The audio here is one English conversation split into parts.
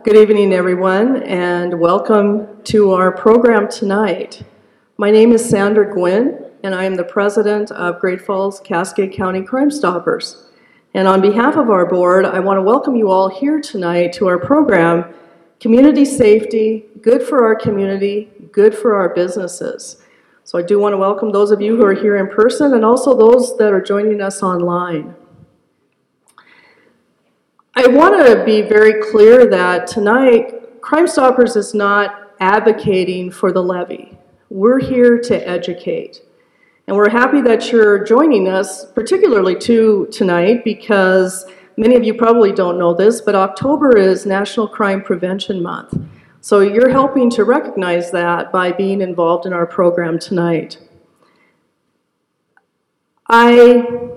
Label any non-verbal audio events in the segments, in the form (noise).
Good evening, everyone, and welcome to our program tonight. My name is Sandra Gwynn, and I am the president of Great Falls Cascade County Crime Stoppers. And on behalf of our board, I want to welcome you all here tonight to our program, Community Safety, Good for Our Community, Good for Our Businesses. So I do want to welcome those of you who are here in person and also those that are joining us online. I want to be very clear that tonight, Crime Stoppers is not advocating for the levy. We're here to educate. And we're happy that you're joining us, particularly too tonight, because many of you probably don't know this, but October is National Crime Prevention Month. So you're helping to recognize that by being involved in our program tonight. I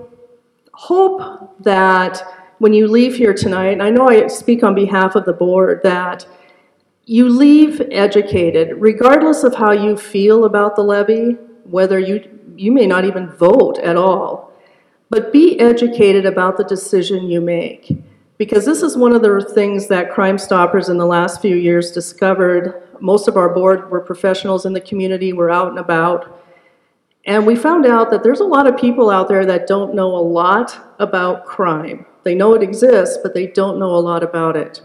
hope that when you leave here tonight, and I know I speak on behalf of the board, that you leave educated, regardless of how you feel about the levy, whether you, you may not even vote at all, but be educated about the decision you make. Because this is one of the things that Crime Stoppers in the last few years discovered. Most of our board were professionals in the community, we're out and about. And we found out that there's a lot of people out there that don't know a lot about crime. They know it exists, but they don't know a lot about it.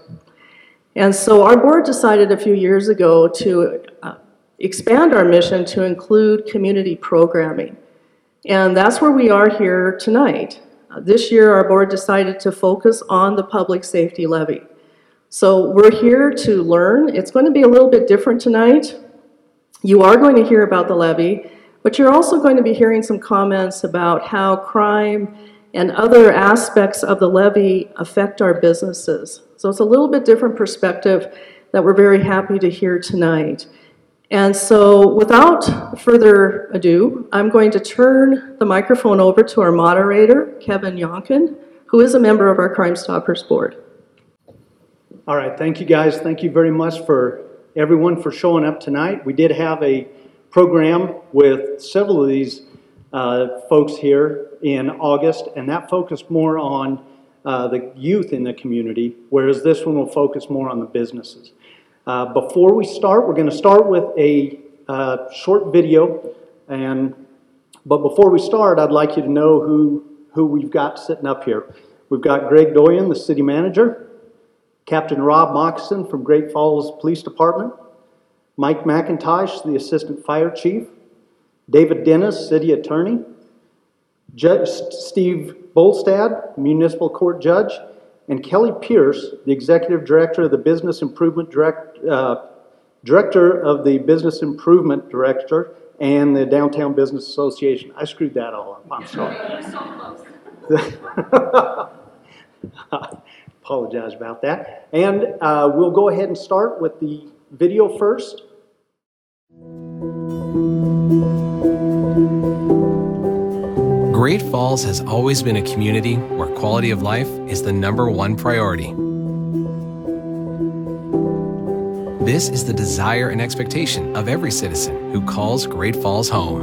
And so our board decided a few years ago to uh, expand our mission to include community programming. And that's where we are here tonight. Uh, this year, our board decided to focus on the public safety levy. So we're here to learn. It's going to be a little bit different tonight. You are going to hear about the levy, but you're also going to be hearing some comments about how crime and other aspects of the levy affect our businesses. So it's a little bit different perspective that we're very happy to hear tonight. And so without further ado, I'm going to turn the microphone over to our moderator, Kevin Yonkin, who is a member of our Crime Stoppers Board. All right, thank you guys. Thank you very much for everyone for showing up tonight. We did have a program with several of these folks here in August, and that focused more on uh, the youth in the community, whereas this one will focus more on the businesses. Uh, before we start, we're going to start with a uh, short video, and but before we start, I'd like you to know who who we've got sitting up here. We've got Greg Doyon, the city manager, Captain Rob Moccasin from Great Falls Police Department, Mike McIntosh, the assistant fire chief, David Dennis, city attorney, Judge Steve Bolstad, municipal court judge, and Kellie Pierce, the executive director of the Business Improvement Direct, uh, director of the Business Improvement Director and the Downtown Business Association. I screwed that all up. I'm sorry. (laughs) I (laughs) Apologize about that. And uh, we'll go ahead and start with the video first. Great Falls has always been a community where quality of life is the number one priority. This is the desire and expectation of every citizen who calls Great Falls home.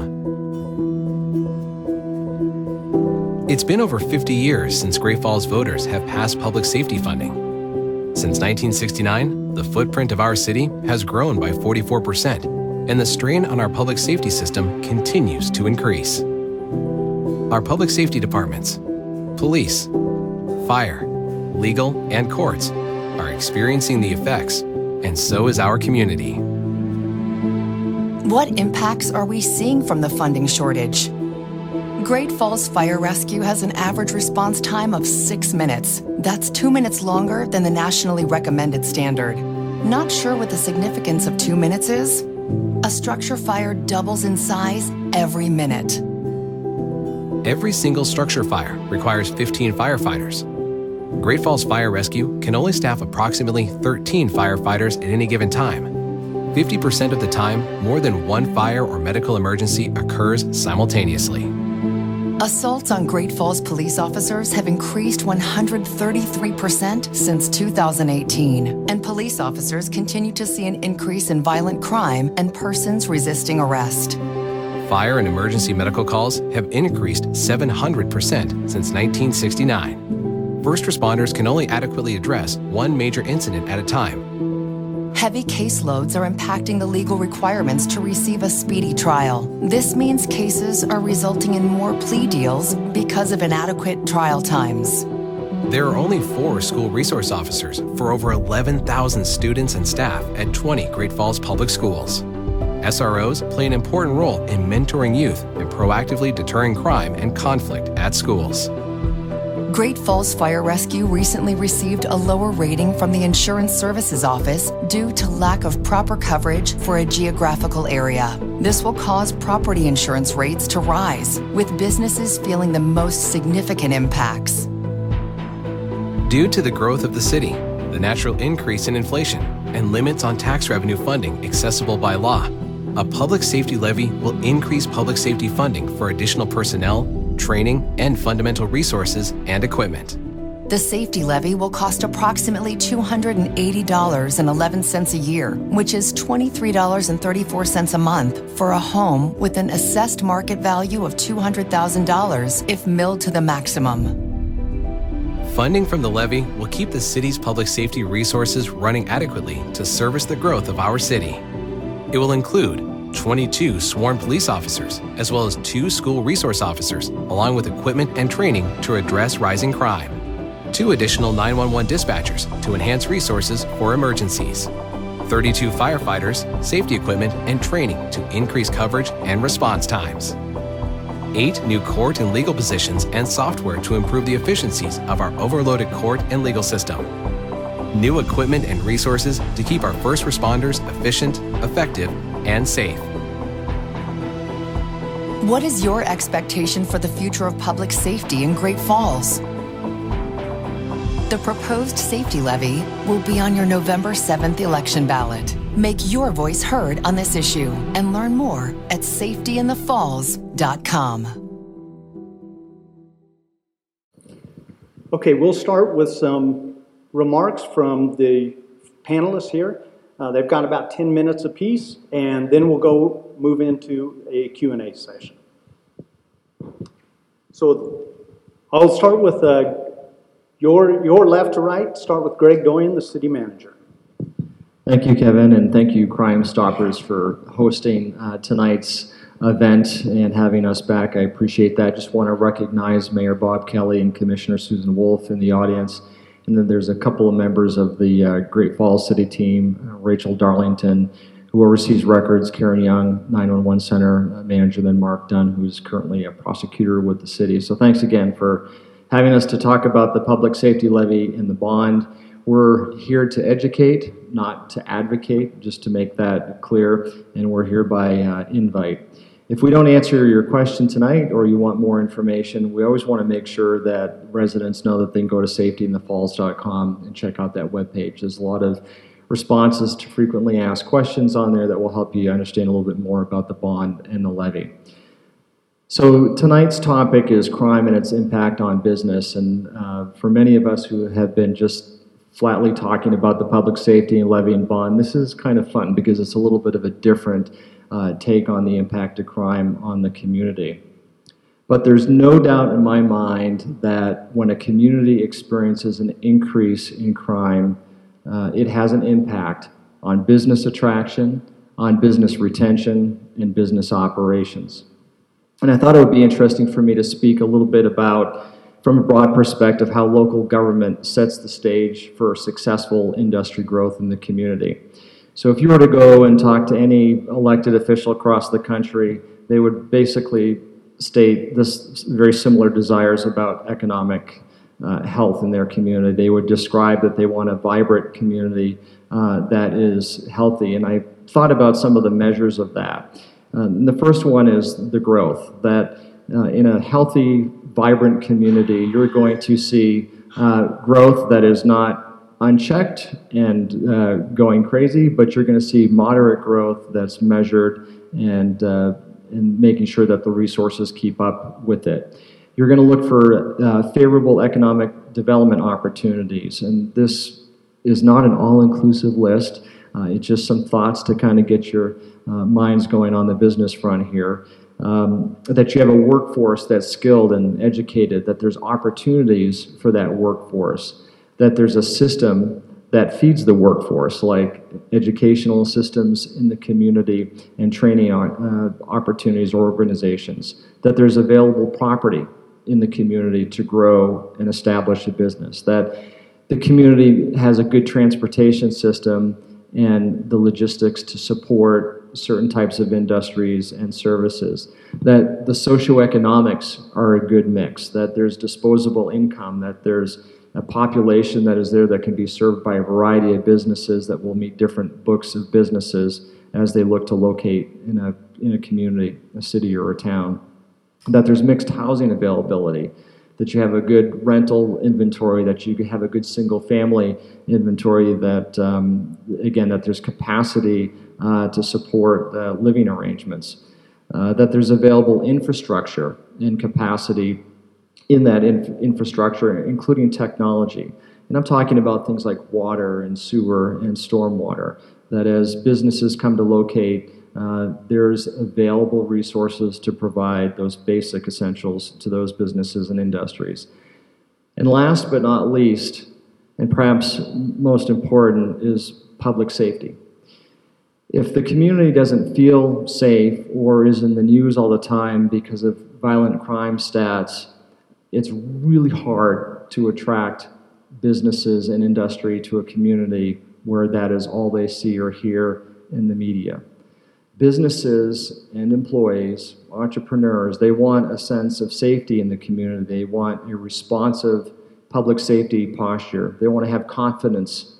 It's been over 50 years since Great Falls voters have passed public safety funding. Since 1969, the footprint of our city has grown by 44%, and the strain on our public safety system continues to increase. Our public safety departments, police, fire, legal, and courts are experiencing the effects, and so is our community. What impacts are we seeing from the funding shortage? Great Falls Fire Rescue has an average response time of six minutes. That's two minutes longer than the nationally recommended standard. Not sure what the significance of two minutes is? A structure fire doubles in size every minute. Every single structure fire requires 15 firefighters. Great Falls Fire Rescue can only staff approximately 13 firefighters at any given time. 50% of the time, more than one fire or medical emergency occurs simultaneously. Assaults on Great Falls police officers have increased 133% since 2018, and police officers continue to see an increase in violent crime and persons resisting arrest. Fire and emergency medical calls have increased 700% since 1969. first responders can only adequately address one major incident at a time. Heavy caseloads are impacting the legal requirements to receive a speedy trial. This means cases are resulting in more plea deals because of inadequate trial times. There are only four school resource officers for over 11,000 students and staff at 20 Great Falls Public Schools. SROs play an important role in mentoring youth and proactively deterring crime and conflict at schools. Great Falls Fire Rescue recently received a lower rating from the Insurance Services Office due to lack of proper coverage for a geographical area. This will cause property insurance rates to rise, with businesses feeling the most significant impacts. Due to the growth of the city, the natural increase in inflation, and limits on tax revenue funding accessible by law, a public safety levy will increase public safety funding for additional personnel, training, and fundamental resources and equipment. The safety levy will cost approximately $280.11 a year, which is $23.34 a month for a home with an assessed market value of $200,000 if milled to the maximum. Funding from the levy will keep the city's public safety resources running adequately to service the growth of our city. It will include 22 sworn police officers, as well as two school resource officers, along with equipment and training to address rising crime. Two additional 911 dispatchers to enhance resources for emergencies. 32 firefighters, safety equipment, and training to increase coverage and response times eight new court and legal positions and software to improve the efficiencies of our overloaded court and legal system. New equipment and resources to keep our first responders efficient, effective, and safe. What is your expectation for the future of public safety in Great Falls? The proposed safety levy will be on your November 7th election ballot. Make your voice heard on this issue and learn more at safetyinthefalls.com. Okay, we'll start with some remarks from the panelists here. Uh, they've got about 10 minutes apiece, and then we'll go move into a Q&A session. So I'll start with uh, your, your left to right. Start with Greg Doyon, the city manager. Thank you, Kevin, and thank you, Crime Stoppers, for hosting uh, tonight's event and having us back. I appreciate that. Just want to recognize Mayor Bob Kelly and Commissioner Susan Wolf in the audience. And then there's a couple of members of the uh, Great Falls City team, uh, Rachel Darlington, who oversees records, Karen Young, 911 Center uh, manager, then Mark Dunn, who's currently a prosecutor with the city. So thanks again for having us to talk about the public safety levy and the bond. We're here to educate, not to advocate, just to make that clear, and we're here by uh, invite. If we don't answer your question tonight or you want more information, we always want to make sure that residents know that they can go to safetyinthefalls.com and check out that webpage. There's a lot of responses to frequently asked questions on there that will help you understand a little bit more about the bond and the levy. So tonight's topic is crime and its impact on business. And uh, for many of us who have been just flatly talking about the public safety and levy and bond, this is kind of fun because it's a little bit of a different uh, take on the impact of crime on the community. But there's no doubt in my mind that when a community experiences an increase in crime, uh, it has an impact on business attraction, on business retention, and business operations. And I thought it would be interesting for me to speak a little bit about from a broad perspective, how local government sets the stage for successful industry growth in the community. So if you were to go and talk to any elected official across the country, they would basically state this very similar desires about economic uh, health in their community. They would describe that they want a vibrant community uh, that is healthy. And I thought about some of the measures of that. Uh, the first one is the growth, that uh, in a healthy vibrant community, you're going to see uh, growth that is not unchecked and uh, going crazy, but you're going to see moderate growth that's measured and, uh, and making sure that the resources keep up with it. You're going to look for uh, favorable economic development opportunities, and this is not an all-inclusive list. Uh, it's just some thoughts to kind of get your uh, minds going on the business front here. um, that you have a workforce that's skilled and educated, that there's opportunities for that workforce, that there's a system that feeds the workforce, like educational systems in the community and training uh, opportunities or organizations, that there's available property in the community to grow and establish a business, that the community has a good transportation system and the logistics to support certain types of industries and services, that the socioeconomics are a good mix, that there's disposable income, that there's a population that is there that can be served by a variety of businesses that will meet different books of businesses as they look to locate in a, in a community, a city or a town. That there's mixed housing availability, that you have a good rental inventory, that you have a good single family inventory, that um, again, that there's capacity uh, to support uh, living arrangements, uh, that there's available infrastructure and capacity in that inf- infrastructure, including technology. And I'm talking about things like water and sewer and stormwater, that as businesses come to locate, uh, there's available resources to provide those basic essentials to those businesses and industries. And last but not least, and perhaps most important, is public safety. If the community doesn't feel safe or is in the news all the time because of violent crime stats, it's really hard to attract businesses and industry to a community where that is all they see or hear in the media. Businesses and employees, entrepreneurs, they want a sense of safety in the community. They want a responsive public safety posture. They want to have confidence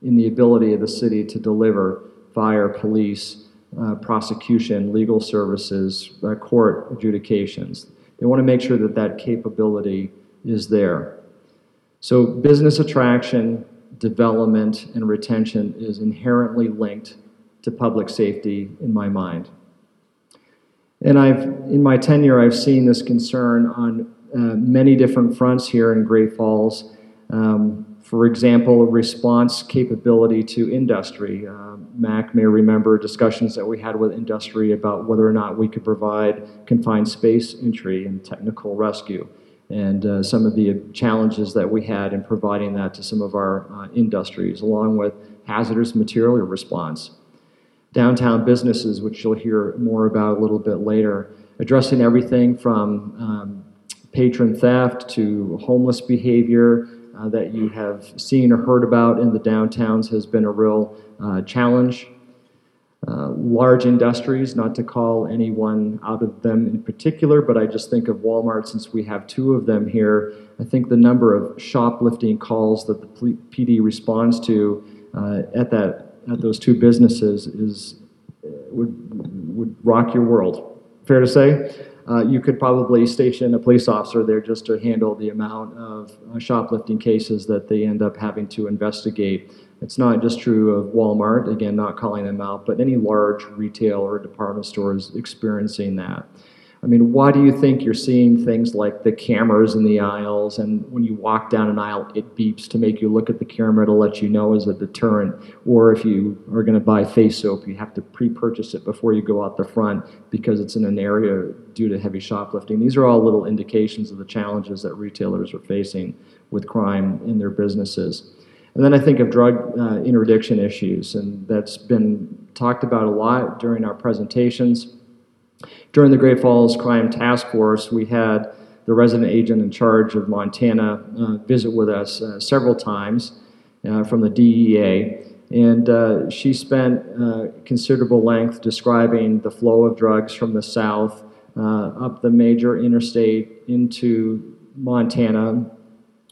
in the ability of the city to deliver fire, police, uh, prosecution, legal services, uh, court adjudications. They want to make sure that that capability is there. So, business attraction, development, and retention is inherently linked to public safety in my mind. And I've, in my tenure, I've seen this concern on uh, many different fronts here in Great Falls. Um, for example, response capability to industry. Uh, Mac may remember discussions that we had with industry about whether or not we could provide confined space entry and technical rescue, and uh, some of the challenges that we had in providing that to some of our uh, industries, along with hazardous material response. Downtown businesses, which you'll hear more about a little bit later, addressing everything from um, patron theft to homeless behavior uh, that you have seen or heard about in the downtowns has been a real uh, challenge. Uh, large industries, not to call anyone out of them in particular, but I just think of Walmart since we have two of them here. I think the number of shoplifting calls that the PD responds to uh, at that at those two businesses is uh, would would rock your world. Fair to say uh, you could probably station a police officer there just to handle the amount of uh, shoplifting cases that they end up having to investigate. It's not just true of Walmart, again, not calling them out, but any large retail or department stores experiencing that. I mean, why do you think you're seeing things like the cameras in the aisles, and when you walk down an aisle, it beeps to make you look at the camera to let you know as a deterrent? Or if you are going to buy face soap, you have to pre purchase it before you go out the front because it's in an area due to heavy shoplifting. These are all little indications of the challenges that retailers are facing with crime in their businesses. And then I think of drug uh, interdiction issues, and that's been talked about a lot during our presentations. During the Great Falls Crime Task Force, we had the resident agent in charge of Montana uh, visit with us uh, several times uh, from the DEA. And uh, she spent uh, considerable length describing the flow of drugs from the south uh, up the major interstate into Montana,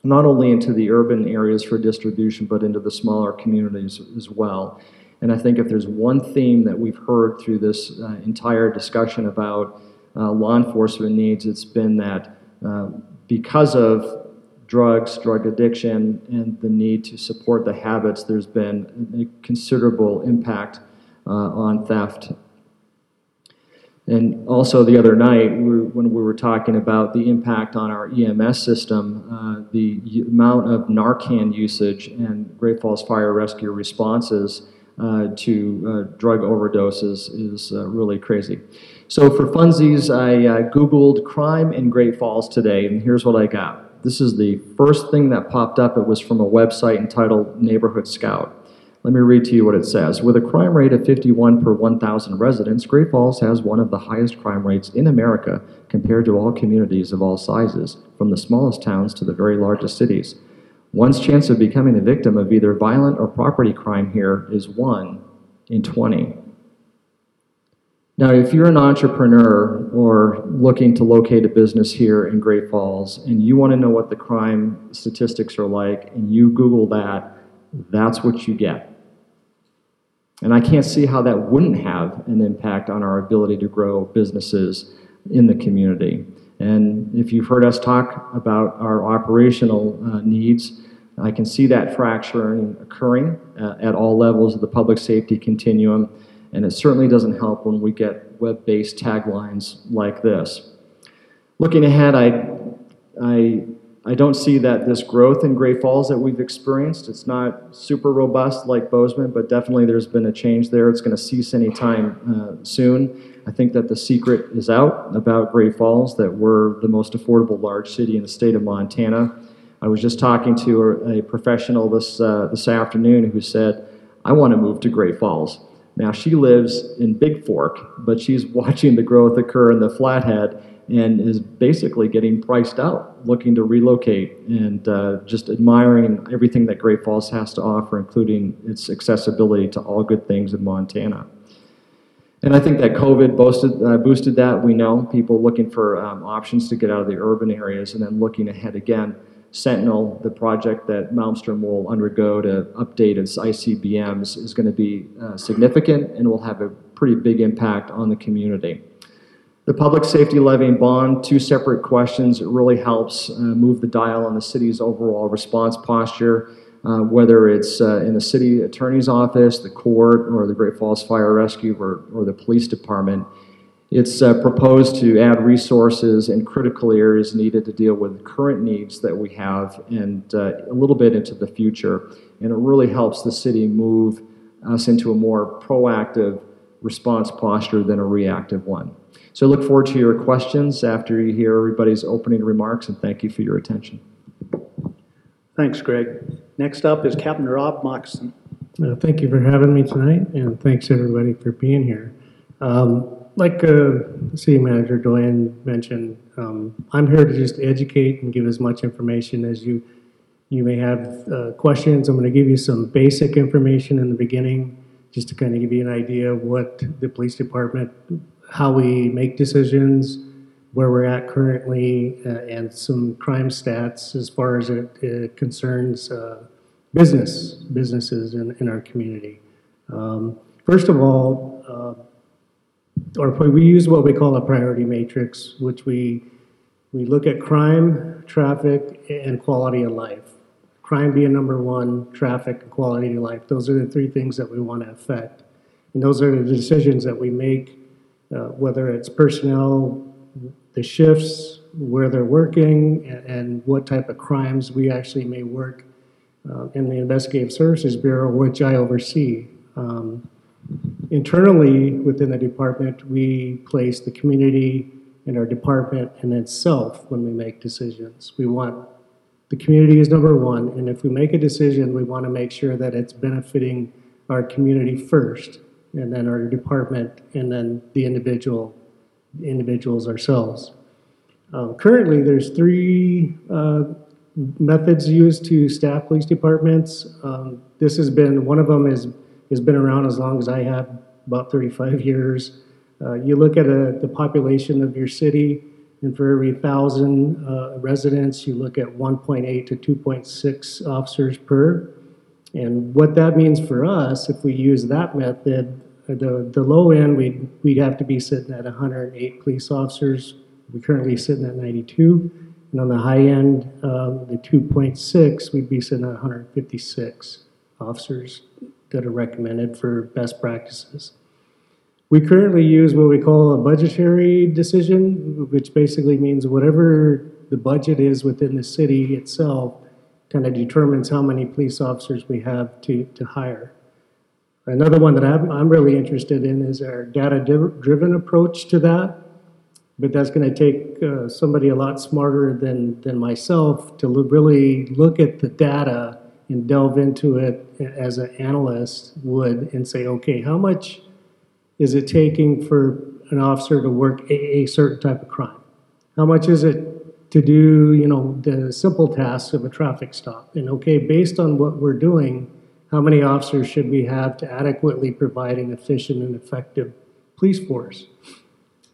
not only into the urban areas for distribution, but into the smaller communities as well. And I think if there's one theme that we've heard through this uh, entire discussion about uh, law enforcement needs, it's been that uh, because of drugs, drug addiction, and the need to support the habits, there's been a considerable impact uh, on theft. And also the other night, when we were talking about the impact on our EMS system, uh, the amount of Narcan usage and Great Falls Fire Rescue responses to uh, drug overdoses is uh, really crazy. So for funsies, I uh, Googled crime in Great Falls today, and here's what I got. This is the first thing that popped up. It was from a website entitled Neighborhood Scout. Let me read to you what it says. With a crime rate of 51 per 1,000 residents, Great Falls has one of the highest crime rates in America compared to all communities of all sizes, from the smallest towns to the very largest cities. One's chance of becoming a victim of either violent or property crime here is 1 in 20. Now, if you're an entrepreneur or looking to locate a business here in Great Falls and you want to know what the crime statistics are like and you Google that, that's what you get. And I can't see how that wouldn't have an impact on our ability to grow businesses in the community. And if you've heard us talk about our operational uh, needs, I can see that fracturing occurring uh, at all levels of the public safety continuum. And it certainly doesn't help when we get web based taglines like this. Looking ahead, I, I I don't see that this growth in Great Falls that we've experienced, it's not super robust like Bozeman, but definitely there's been a change there. It's going to cease anytime uh, soon. I think that the secret is out about Great Falls, that we're the most affordable large city in the state of Montana. I was just talking to a, a professional this, uh, this afternoon who said, I want to move to Great Falls. Now, she lives in Bigfork, but she's (laughs) watching the growth occur in the Flathead and is basically getting priced out, looking to relocate, and uh, just admiring everything that Great Falls has to offer, including its accessibility to all good things in Montana. And I think that COVID boosted, uh, boosted that. We know people looking for um, options to get out of the urban areas, and then looking ahead again. Sentinel, the project that Malmstrom will undergo to update its ICBMs, is going to be uh, significant and will have a pretty big impact on the community. The public safety levy and bond, two separate questions. It really helps uh, move the dial on the city's overall response posture, uh, whether it's uh, in the city attorney's office, the court, or the Great Falls Fire Rescue, or, or the police department. It's uh, proposed to add resources in critical areas needed to deal with current needs that we have and uh, a little bit into the future. And it really helps the city move us into a more proactive response posture than a reactive one. So I look forward to your questions after you hear everybody's opening remarks, and thank you for your attention. Thanks, Greg. Next up is Captain Rob Moccasin. Uh, Thank you for having me tonight, and thanks everybody for being here. Um, Like uh, City Manager Doyon mentioned, um, I'm here to just educate and give as much information as you, you may have uh, questions. I'm going to give you some basic information in the beginning, just to kind of give you an idea of what the police department, how we make decisions, where we're at currently, uh, and some crime stats as far as it uh, concerns uh, business, businesses in, in our community. Um, First of all, uh, or we use what we call a priority matrix, which we, we look at crime, traffic, and quality of life. Crime being number one, traffic, and quality of life. Those are the three things that we want to affect. And those are the decisions that we make, uh, whether it's personnel, the shifts, where they're working, and, and what type of crimes we actually may work uh, in the Investigative Services Bureau, which I oversee. Um, Internally, within the department, we place the community and our department and itself when we make decisions. We want, the community is number one, and if we make a decision, we want to make sure that it's benefiting our community first, and then our department, and then the individual, individuals ourselves. Um, Currently, there's three uh, methods used to staff police departments. Um, This has been, one of them is has been around as long as I have, about 35 years. Uh, you look at a, the population of your city, and for every thousand uh, residents, you look at 1.8 to 2.6 officers per. And what that means for us, if we use that method, uh, the, the low end, we'd, we'd have to be sitting at 108 police officers. We're currently sitting at 92. And on the high end, um, the 2.6, we'd be sitting at 156 officers that are recommended for best practices. We currently use what we call a budgetary decision, which basically means whatever the budget is within the city itself kind of determines how many police officers we have to, to hire. Another one that I'm, I'm really interested in is our data-driven approach to that. But that's going to take uh, somebody a lot smarter than, than myself to really look at the data and delve into it as an analyst would and say, okay, how much is it taking for an officer to work a, a certain type of crime? How much is it to do, you know, the simple tasks of a traffic stop? And okay, based on what we're doing, how many officers should we have to adequately provide an efficient and effective police force?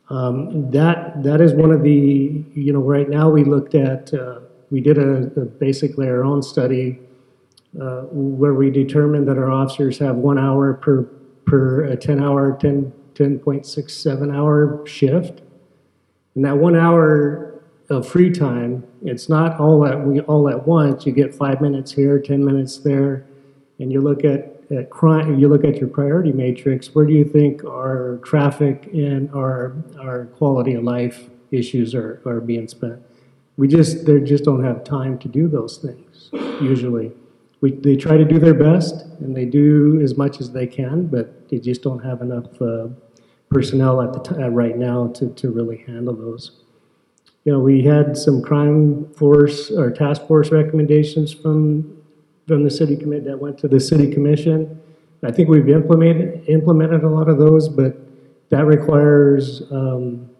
Um, that that is one of the you know right now we looked at uh, we did a, a, basically our own study uh, where we determined that our officers have one hour per per a 10 hour 10 10.67 hour shift. And that one hour of free time it's not all at we all at once. You get five minutes here 10 minutes there and you look at at crime, you look at your priority matrix, where do you think our traffic and our, our quality of life issues are, are being spent? We just, they just don't have time to do those things, usually. We, they try to do their best, and they do as much as they can, but they just don't have enough uh, personnel at the time, right now to, to really handle those. You know, we had some crime force or task force recommendations from from the city commit, that went to the city commission. I think we've implemented, implemented a lot of those, but that requires, um,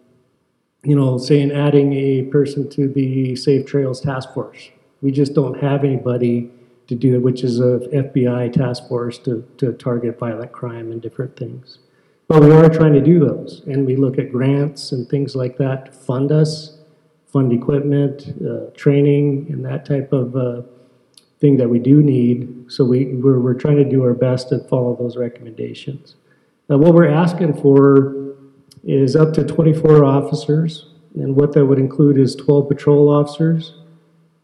you know, saying adding a person to the Safe Trails Task Force. We just don't have anybody to do it, which is a FBI task force to, to target violent crime and different things. But we are trying to do those, and we look at grants and things like that to fund us, fund equipment, uh, training, and that type of uh, thing that we do need. So we, we're, we're trying to do our best to follow those recommendations. Now, what we're asking for is up to 24 officers, and what that would include is 12 patrol officers,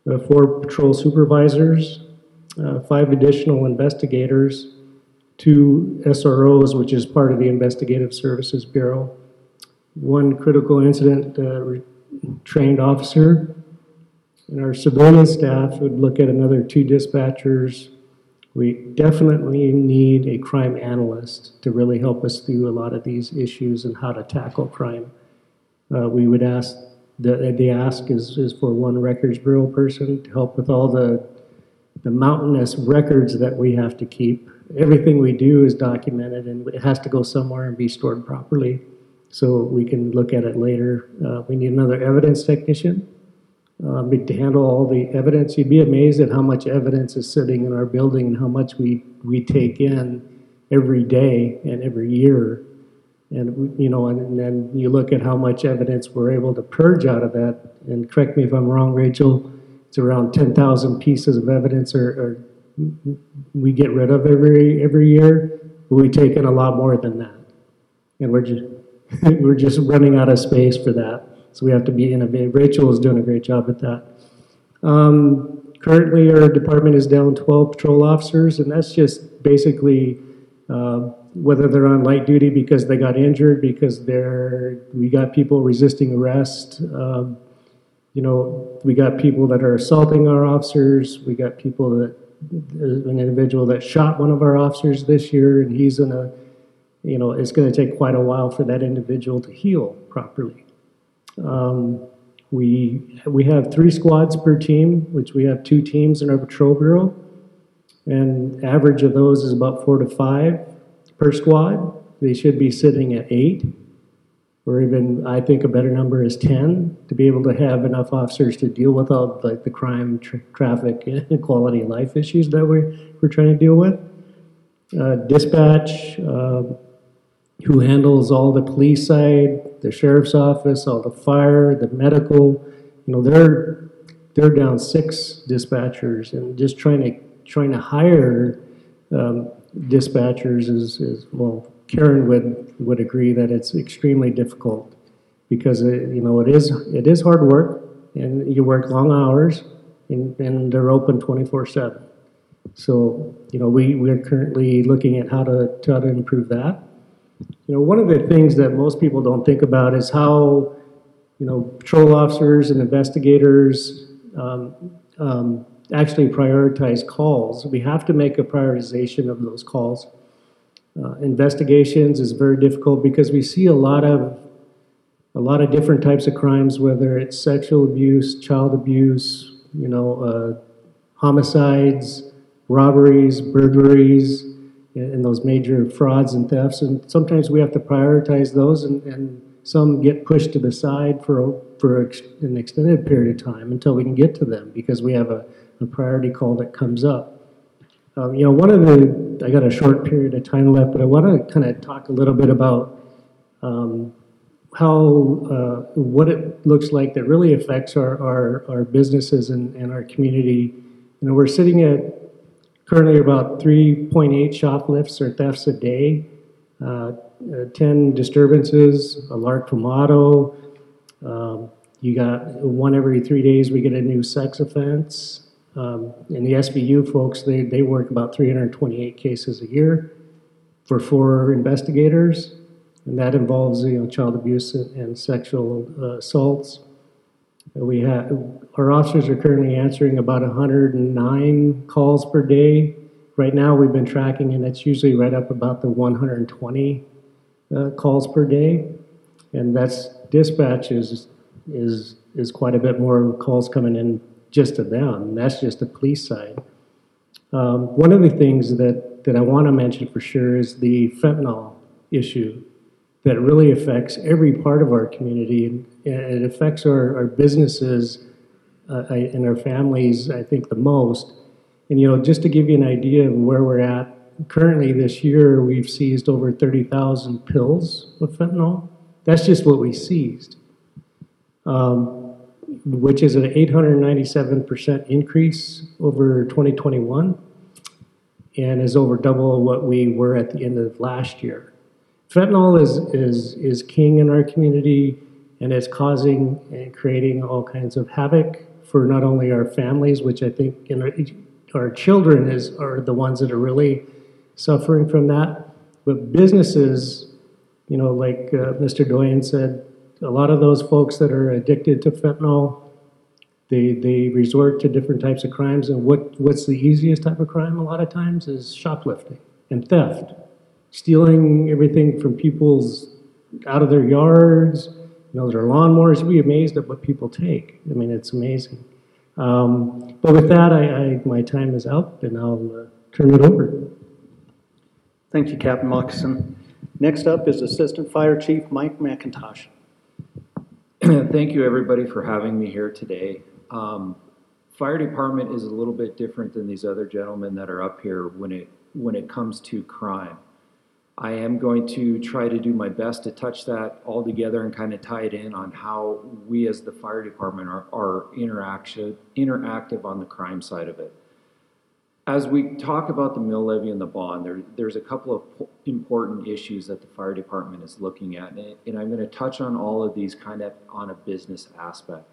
uh, four patrol supervisors, uh, five additional investigators, two SROs, which is part of the Investigative Services Bureau, one critical incident uh, trained officer, and our civilian staff would look at another two dispatchers. We definitely need a crime analyst to really help us through a lot of these issues and how to tackle crime. Uh, we would ask, the, the ask is, is for one records bureau person to help with all the, the mountainous records that we have to keep. Everything we do is documented and it has to go somewhere and be stored properly so we can look at it later. Uh, we need another evidence technician uh, to handle all the evidence. You'd be amazed at how much evidence is sitting in our building and how much we, we take in every day and every year. And, you know, and, and then you look at how much evidence we're able to purge out of that. And correct me if I'm wrong, Rachel, it's around 10,000 pieces of evidence or, or we get rid of every, every year. But we take in a lot more than that. And we're just, (laughs) we're just running out of space for that. So we have to be innovative. Rachel is doing a great job at that. Um, currently, our department is down 12 patrol officers, and that's just basically uh, whether they're on light duty because they got injured, because they're we got people resisting arrest. Um, you know, we got people that are assaulting our officers. We got people that an individual that shot one of our officers this year, and he's in a, you know, it's going to take quite a while for that individual to heal properly. Um, we, we have three squads per team, which we have two teams in our patrol bureau. And average of those is about four to five per squad. They should be sitting at eight, or even, I think a better number is 10, to be able to have enough officers to deal with all like the crime, tra traffic, (laughs) and quality of life issues that we're, we're trying to deal with. Uh, dispatch, uh, who handles all the police side, the sheriff's office, all the fire, the medical. You know, they're they're down six dispatchers, and just trying to trying to hire um, dispatchers is, is well. Karen would would agree that it's extremely difficult because it, you know it is it is hard work, and you work long hours, and, and they're open twenty four seven. So you know we we're currently looking at how to how to improve that. You know, one of the things that most people don't think about is how, you know, patrol officers and investigators um, um, actually prioritize calls. We have to make a prioritization of those calls. Uh, Investigations is very difficult because we see a lot of, a lot of different types of crimes, whether it's sexual abuse, child abuse, you know, uh, homicides, robberies, burglaries, and those major frauds and thefts. And sometimes we have to prioritize those, and, and some get pushed to the side for, for an extended period of time until we can get to them because we have a, a priority call that comes up. Um, you know, one of the, I got a short period of time left, but I want to kind of talk a little bit about um, how, uh, what it looks like that really affects our, our, our businesses and, and our community. You know, we're sitting at currently about 3.8 shoplifts or thefts a day, uh, uh, 10 disturbances, a lark from auto. Um, you got one every three days, we get a new sex offense. Um, and the SBU folks, they, they work about 328 cases a year for four investigators. And that involves, you know, child abuse and, sexual uh, assaults. We have, our officers are currently answering about 109 calls per day. Right now, we've been tracking, and that's usually right up about the 120 uh, calls per day. And that's dispatch is, is, is quite a bit more calls coming in just to them. That's just the police side. Um, one of the things that, that I want to mention for sure is the fentanyl issue that really affects every part of our community and it affects our, our businesses uh, and our families, I think, the most. And, you know, just to give you an idea of where we're at, currently this year, we've seized over 30,000 pills of fentanyl. That's just what we seized, um, which is an 897% increase over 2021 and is over double what we were at the end of last year. Fentanyl is, is, is king in our community and it's causing and creating all kinds of havoc for not only our families, which I think in our, our children is, are the ones that are really suffering from that, but businesses, you know, like uh, Mr. Doyon said, a lot of those folks that are addicted to fentanyl, they, they resort to different types of crimes. And what, what's the easiest type of crime a lot of times is shoplifting and theft stealing everything from people's out of their yards, you know, their lawnmowers. You'd be amazed at what people take. I mean, it's amazing. Um, but with that, I, I, my time is up, and I'll uh, turn it over. Thank you, Captain Moccasin. Next up is Assistant Fire Chief Mike McIntosh. (clears throat) Thank you, everybody, for having me here today. Um, Fire department is a little bit different than these other gentlemen that are up here when it, when it comes to crime. I am going to try to do my best to touch that all together and kind of tie it in on how we as the fire department are, are interaction, interactive on the crime side of it. As we talk about the mill levy and the bond, there, there's a couple of important issues that the fire department is looking at, and, and I'm going to touch on all of these kind of on a business aspect.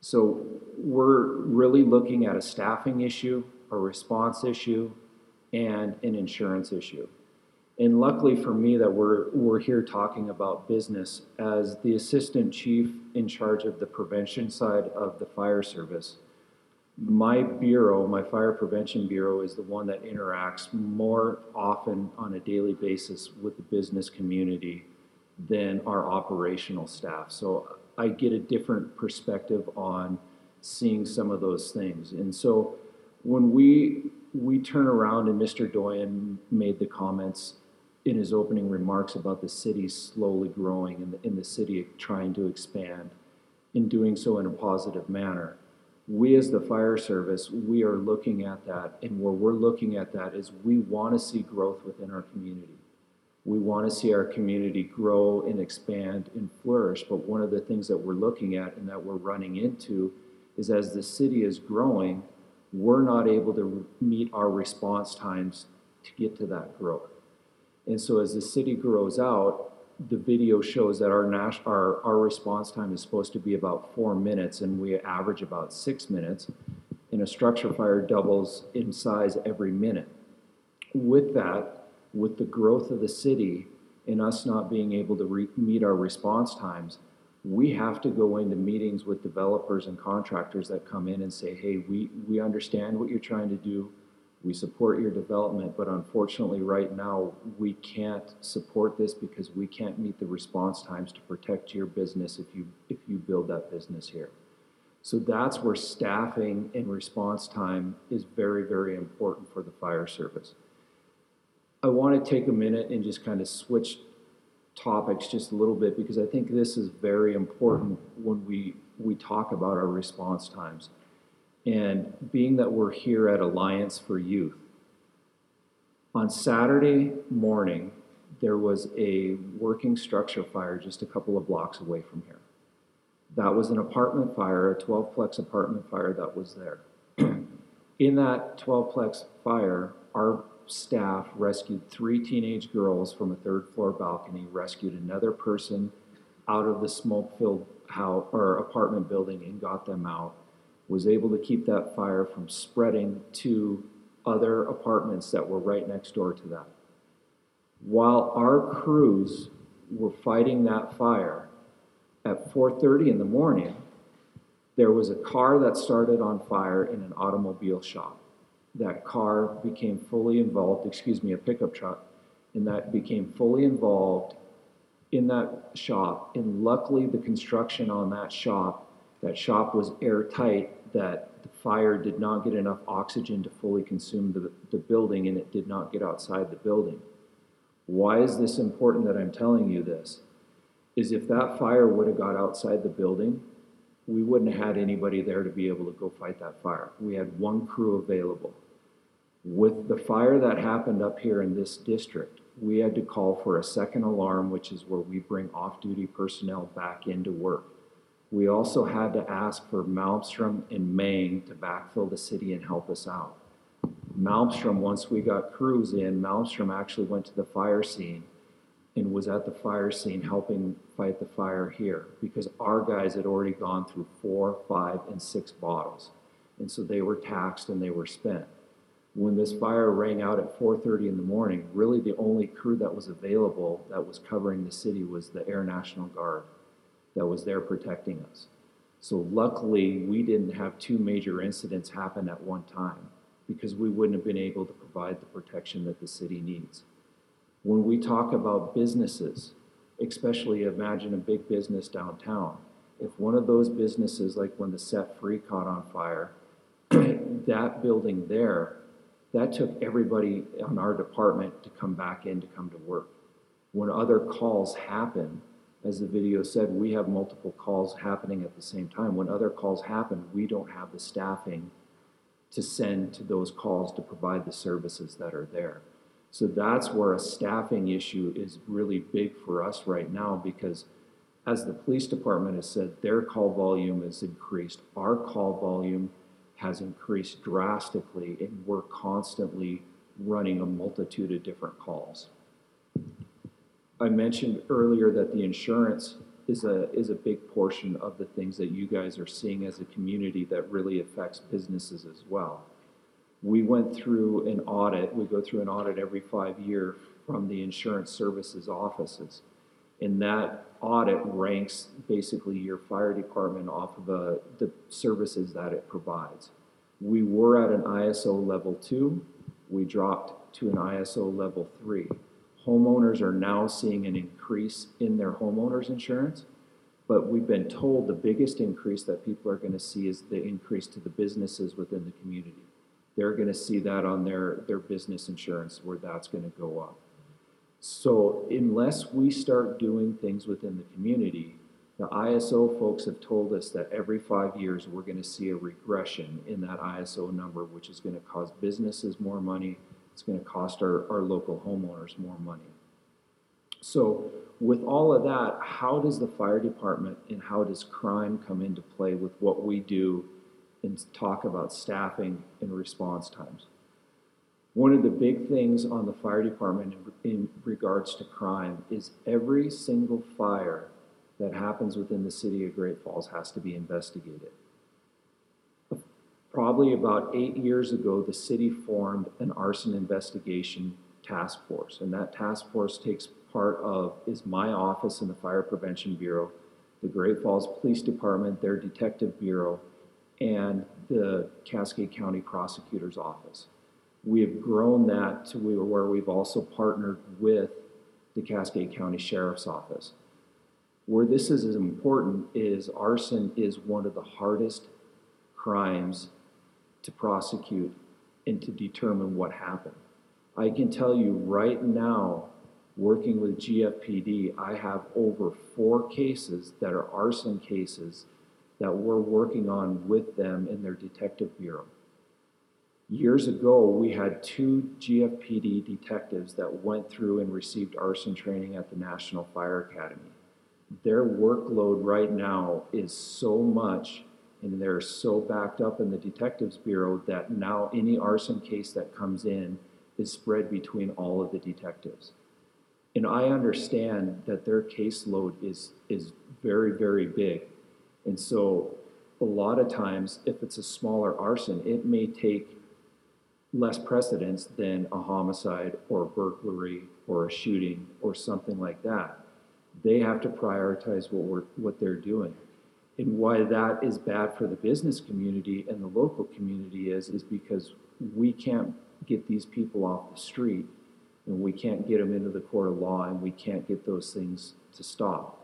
So we're really looking at a staffing issue, a response issue, and an insurance issue. And luckily for me that we're, we're here talking about business as the assistant chief in charge of the prevention side of the fire service. My bureau, my fire prevention bureau is the one that interacts more often on a daily basis with the business community than our operational staff. So I get a different perspective on seeing some of those things. And so when we we turn around and Mr. Doyon made the comments in his opening remarks about the city slowly growing and the, and the city trying to expand in doing so in a positive manner. We as the fire service, we are looking at that and where we're looking at that is we want to see growth within our community. We want to see our community grow and expand and flourish. But one of the things that we're looking at and that we're running into is as the city is growing, we're not able to meet our response times to get to that growth. And so as the city grows out, the video shows that our, nas- our, our response time is supposed to be about four minutes and we average about six minutes. And a structure fire doubles in size every minute. With that, with the growth of the city and us not being able to re- meet our response times, we have to go into meetings with developers and contractors that come in and say, hey, we, we understand what you're trying to do. We support your development, but unfortunately, right now, we can't support this because we can't meet the response times to protect your business if you, if you build that business here. So that's where staffing and response time is very, very important for the fire service. I want to take a minute and just kind of switch topics just a little bit because I think this is very important when we, we talk about our response times. And being that we're here at Alliance for Youth, on Saturday morning, there was a working structure fire just a couple of blocks away from here. That was an apartment fire, a 12-plex apartment fire that was there. (clears throat) In that 12-plex fire, our staff rescued three teenage girls from a third-floor balcony, rescued another person out of the smoke-filled house or apartment building and got them out. Was able to keep that fire from spreading to other apartments that were right next door to that. While our crews were fighting that fire, at 4:30 in the morning, there was a car that started on fire in an automobile shop. That car became fully involved, excuse me, a pickup truck, and that became fully involved in that shop. And luckily, the construction on that shop, that shop was airtight, that the fire did not get enough oxygen to fully consume the, the building and it did not get outside the building. Why is this important that I'm telling you this? Is if that fire would have got outside the building, we wouldn't have had anybody there to be able to go fight that fire. We had one crew available. With the fire that happened up here in this district, we had to call for a second alarm, which is where we bring off-duty personnel back into work. We also had to ask for Malmstrom and Maine to backfill the city and help us out. Malmstrom, once we got crews in, Malmstrom actually went to the fire scene and was at the fire scene helping fight the fire here because our guys had already gone through four, five, and six bottles. And so they were taxed and they were spent. When this fire rang out at 4:30 in the morning, really the only crew that was available that was covering the city was the Air National Guard that was there protecting us. So luckily, we didn't have two major incidents happen at one time because we wouldn't have been able to provide the protection that the city needs. When we talk about businesses, especially imagine a big business downtown, if one of those businesses, like when the Set Free caught on fire, (clears throat) that building there, that took everybody on our department to come back in to come to work. When other calls happen, as the video said, we have multiple calls happening at the same time. When other calls happen, we don't have the staffing to send to those calls to provide the services that are there. So that's where a staffing issue is really big for us right now because as the police department has said, their call volume has increased. Our call volume has increased drastically and we're constantly running a multitude of different calls. I mentioned earlier that the insurance is a, is a big portion of the things that you guys are seeing as a community that really affects businesses as well. We went through an audit, we go through an audit every five year from the insurance services offices. And that audit ranks basically your fire department off of uh, the services that it provides. We were at an ISO level two, we dropped to an ISO level three homeowners are now seeing an increase in their homeowners insurance. But we've been told the biggest increase that people are going to see is the increase to the businesses within the community. They're going to see that on their, their business insurance where that's going to go up. So unless we start doing things within the community, the ISO folks have told us that every five years we're going to see a regression in that ISO number, which is going to cause businesses more money, it's going to cost our, our local homeowners more money. So, with all of that, how does the fire department and how does crime come into play with what we do and talk about staffing and response times? One of the big things on the fire department in, in regards to crime is every single fire that happens within the city of Great Falls has to be investigated probably about eight years ago, the city formed an arson investigation task force. And that task force takes part of is my office in the Fire Prevention Bureau, the Great Falls Police Department, their Detective Bureau, and the Cascade County Prosecutor's Office. We have grown that to where we've also partnered with the Cascade County Sheriff's Office. Where this is important is arson is one of the hardest crimes to prosecute and to determine what happened. I can tell you right now, working with GFPD, I have over four cases that are arson cases that we're working on with them in their detective bureau. Years ago, we had two GFPD detectives that went through and received arson training at the National Fire Academy. Their workload right now is so much and they're so backed up in the detectives bureau that now any arson case that comes in is spread between all of the detectives. And I understand that their caseload is, is very, very big. And so a lot of times, if it's a smaller arson, it may take less precedence than a homicide or a burglary or a shooting or something like that. They have to prioritize what we're, what they're doing. And why that is bad for the business community and the local community is, is because we can't get these people off the street and we can't get them into the court of law and we can't get those things to stop.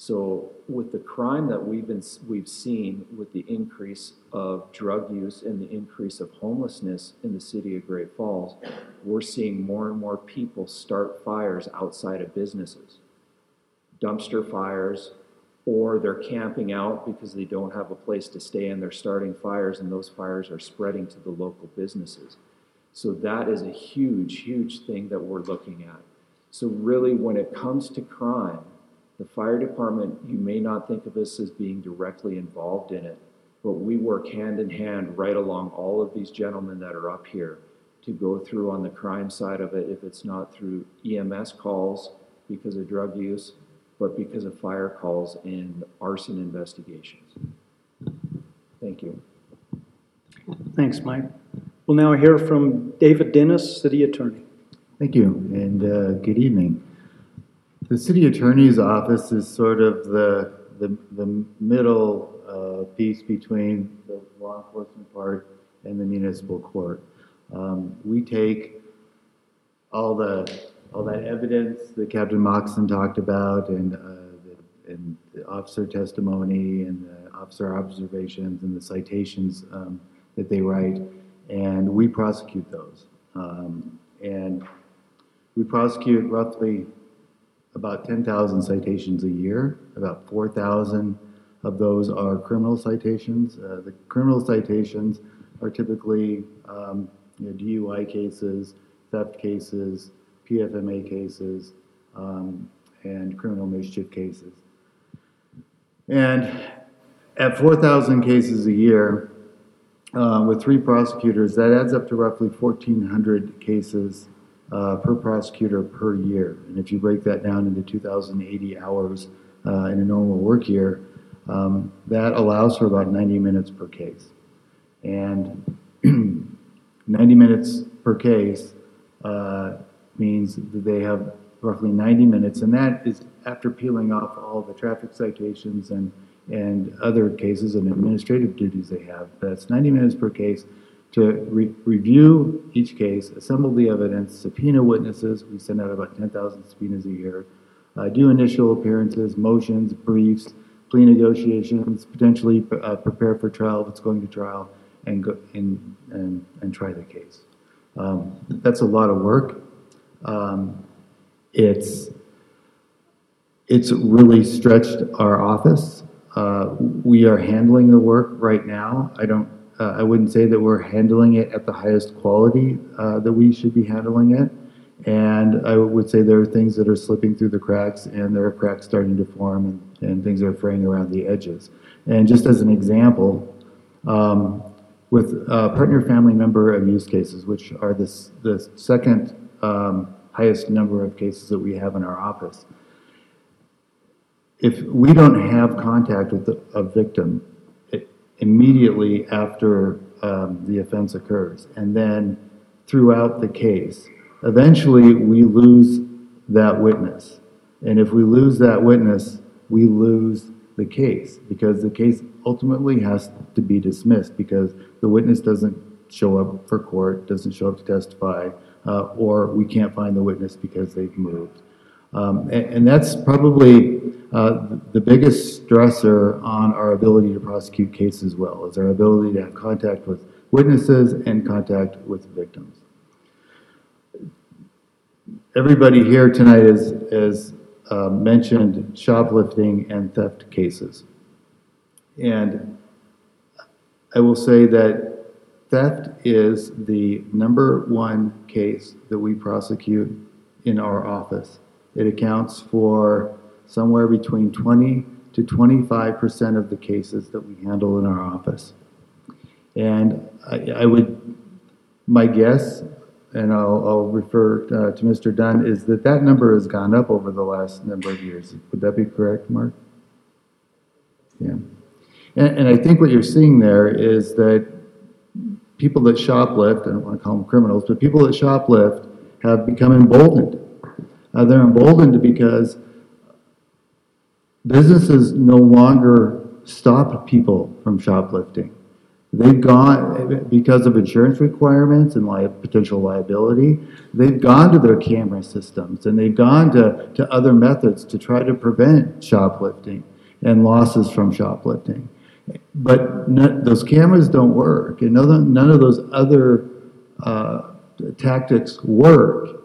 So with the crime that we've been, we've seen with the increase of drug use and the increase of homelessness in the city of Great Falls, we're seeing more and more people start fires outside of businesses. Dumpster fires, or they're camping out because they don't have a place to stay and they're starting fires and those fires are spreading to the local businesses. So that is a huge, huge thing that we're looking at. So really, when it comes to crime, the fire department, you may not think of us as being directly involved in it, but we work hand in hand right along all of these gentlemen that are up here to go through on the crime side of it if it's not through EMS calls because of drug use, but because of fire calls and arson investigations. Thank you. Thanks, Mike. We'll now hear from David Dennis, City Attorney. Thank you, and uh, good evening. The city attorney's office is sort of the, the, the middle uh, piece between the law enforcement part and the municipal court. Um, We take all the, all that evidence that Captain Moccasin talked about and, uh, the- and the officer testimony and the officer observations and the citations um, that they write, and we prosecute those. Um, And we prosecute roughly about 10,000 citations a year. About 4,000 of those are criminal citations. Uh, The criminal citations are typically um, you know, DUI cases, theft cases, PFMA cases, um, and criminal mischief cases. And at 4,000 cases a year, uh, with three prosecutors, that adds up to roughly 1,400 cases uh, per prosecutor per year. And if you break that down into 2,080 hours uh, in a normal work year, um, that allows for about 90 minutes per case. And (clears throat) 90 minutes per case uh, means that they have roughly 90 minutes, and that is after peeling off all the traffic citations and, and other cases and administrative duties they have. That's 90 minutes per case to re- review each case, assemble the evidence, subpoena witnesses. We send out about 10,000 subpoenas a year. Uh, do initial appearances, motions, briefs, plea negotiations, potentially uh, prepare for trial if it's going to trial, and go and and, and try the case. Um, that's a lot of work. Um, it's it's really stretched our office. Uh, we are handling the work right now. I don't. Uh, I wouldn't say that we're handling it at the highest quality uh, that we should be handling it. And I would say there are things that are slipping through the cracks, and there are cracks starting to form, and, and things are fraying around the edges. And just as an example, um, with partner family member abuse cases, which are the, s- the second um, highest number of cases that we have in our office. If we don't have contact with a victim i- immediately after um, the offense occurs, and then throughout the case, eventually we lose that witness. And if we lose that witness, we lose the case because the case ultimately has to be dismissed because the witness doesn't show up for court, doesn't show up to testify, uh, or we can't find the witness because they've moved. Um, and, and that's probably uh, the biggest stressor on our ability to prosecute cases well, is our ability to have contact with witnesses and contact with victims. Everybody here tonight has, has uh, mentioned shoplifting and theft cases. And I will say that theft is the number one case that we prosecute in our office. It accounts for somewhere between 20 to 25% of the cases that we handle in our office. And I, I would, my guess, and I'll, I'll refer uh, to Mr. Dunn, is that that number has gone up over the last number of years. Would that be correct, Mark? Yeah. And, and I think what you're seeing there is that people that shoplift, I don't want to call them criminals, but people that shoplift have become emboldened. Uh, they're emboldened because businesses no longer stop people from shoplifting. They've gone, because of insurance requirements and li- potential liability, they've gone to their camera systems and they've gone to, to other methods to try to prevent shoplifting and losses from shoplifting. But those cameras don't work, and none, none of those other uh, tactics work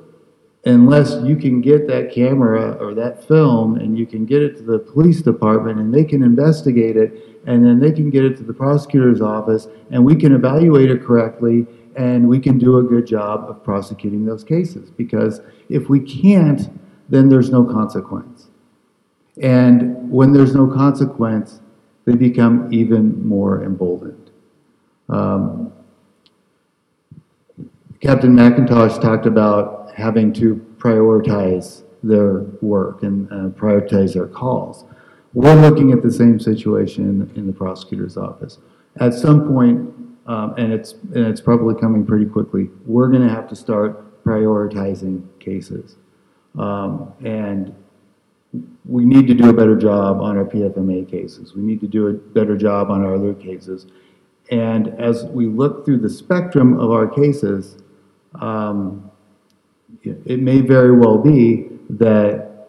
unless you can get that camera or that film and you can get it to the police department and they can investigate it and then they can get it to the prosecutor's office and we can evaluate it correctly and we can do a good job of prosecuting those cases. Because if we can't then there's no consequence. And when there's no consequence they become even more emboldened um, captain mcintosh talked about having to prioritize their work and uh, prioritize their calls. We're looking at the same situation in, the prosecutor's office. At some point, um, and it's and it's probably coming pretty quickly, we're going to have to start prioritizing cases, um, and we need to do a better job on our PFMA cases. We need to do a better job on our other cases, and as we look through the spectrum of our cases. Um, it may very well be that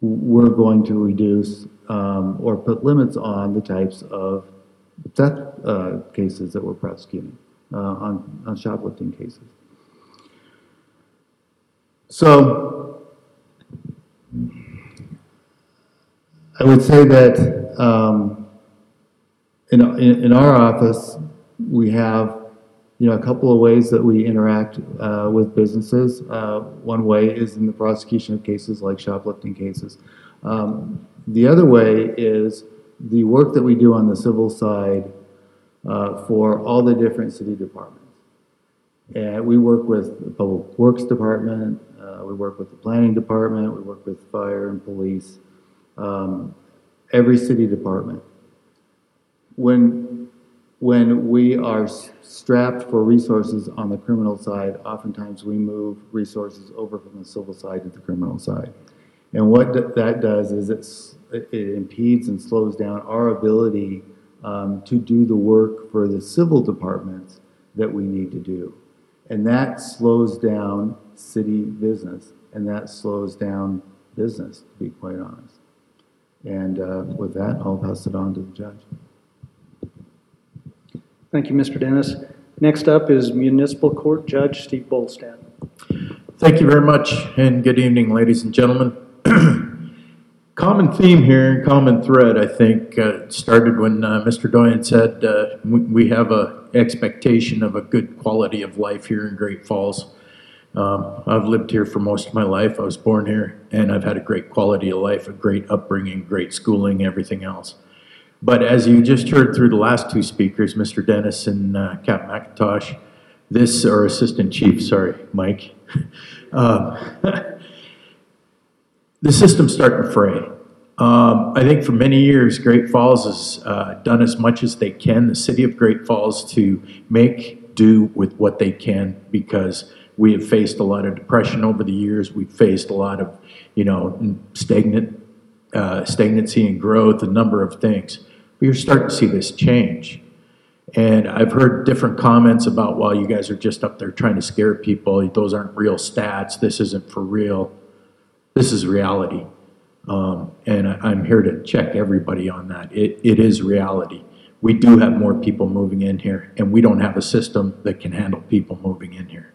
we're going to reduce um, or put limits on the types of theft uh, cases that we're prosecuting uh, on, on shoplifting cases. So I would say that um, in, in, in our office, we have you know, a couple of ways that we interact uh, with businesses. Uh, one way is in the prosecution of cases like shoplifting cases. Um, the other way is the work that we do on the civil side uh, for all the different city departments. And we work with the Public Works Department, uh, we work with the Planning Department, we work with Fire and Police, um, every city department. When when we are strapped for resources on the criminal side, oftentimes we move resources over from the civil side to the criminal side. And what that does is it impedes and slows down our ability um, to do the work for the civil departments that we need to do. And that slows down city business, and that slows down business, to be quite honest. And uh, with that, I'll pass it on to the judge. Thank you, Mr. Dennis. Next up is Municipal Court Judge Steve Bolstad. Thank you very much, and good evening, ladies and gentlemen. (clears throat) common theme here, common thread, I think, uh, started when uh, Mr. Doyon said uh, we, we, have a expectation of a good quality of life here in Great Falls. Um, I've lived here for most of my life. I was born here, and I've had a great quality of life, a great upbringing, great schooling, everything else. But as you just heard through the last two speakers, Mr. Dennis and uh, Cap McIntosh, this, or Assistant Chief, sorry, Mike, uh, (laughs) (laughs) the system's starting to fray. Um, I think for many years, Great Falls has uh, done as much as they can, the city of Great Falls, to make do with what they can because we have faced a lot of depression over the years. We've faced a lot of, you know, stagnant, uh, stagnancy and growth, a number of things. But you're starting to see this change. And I've heard different comments about, well, you guys are just up there trying to scare people. Those aren't real stats. This isn't for real. This is reality. Um, and I, I'm here to check everybody on that. It, it is reality. We do have more people moving in here, and we don't have a system that can handle people moving in here.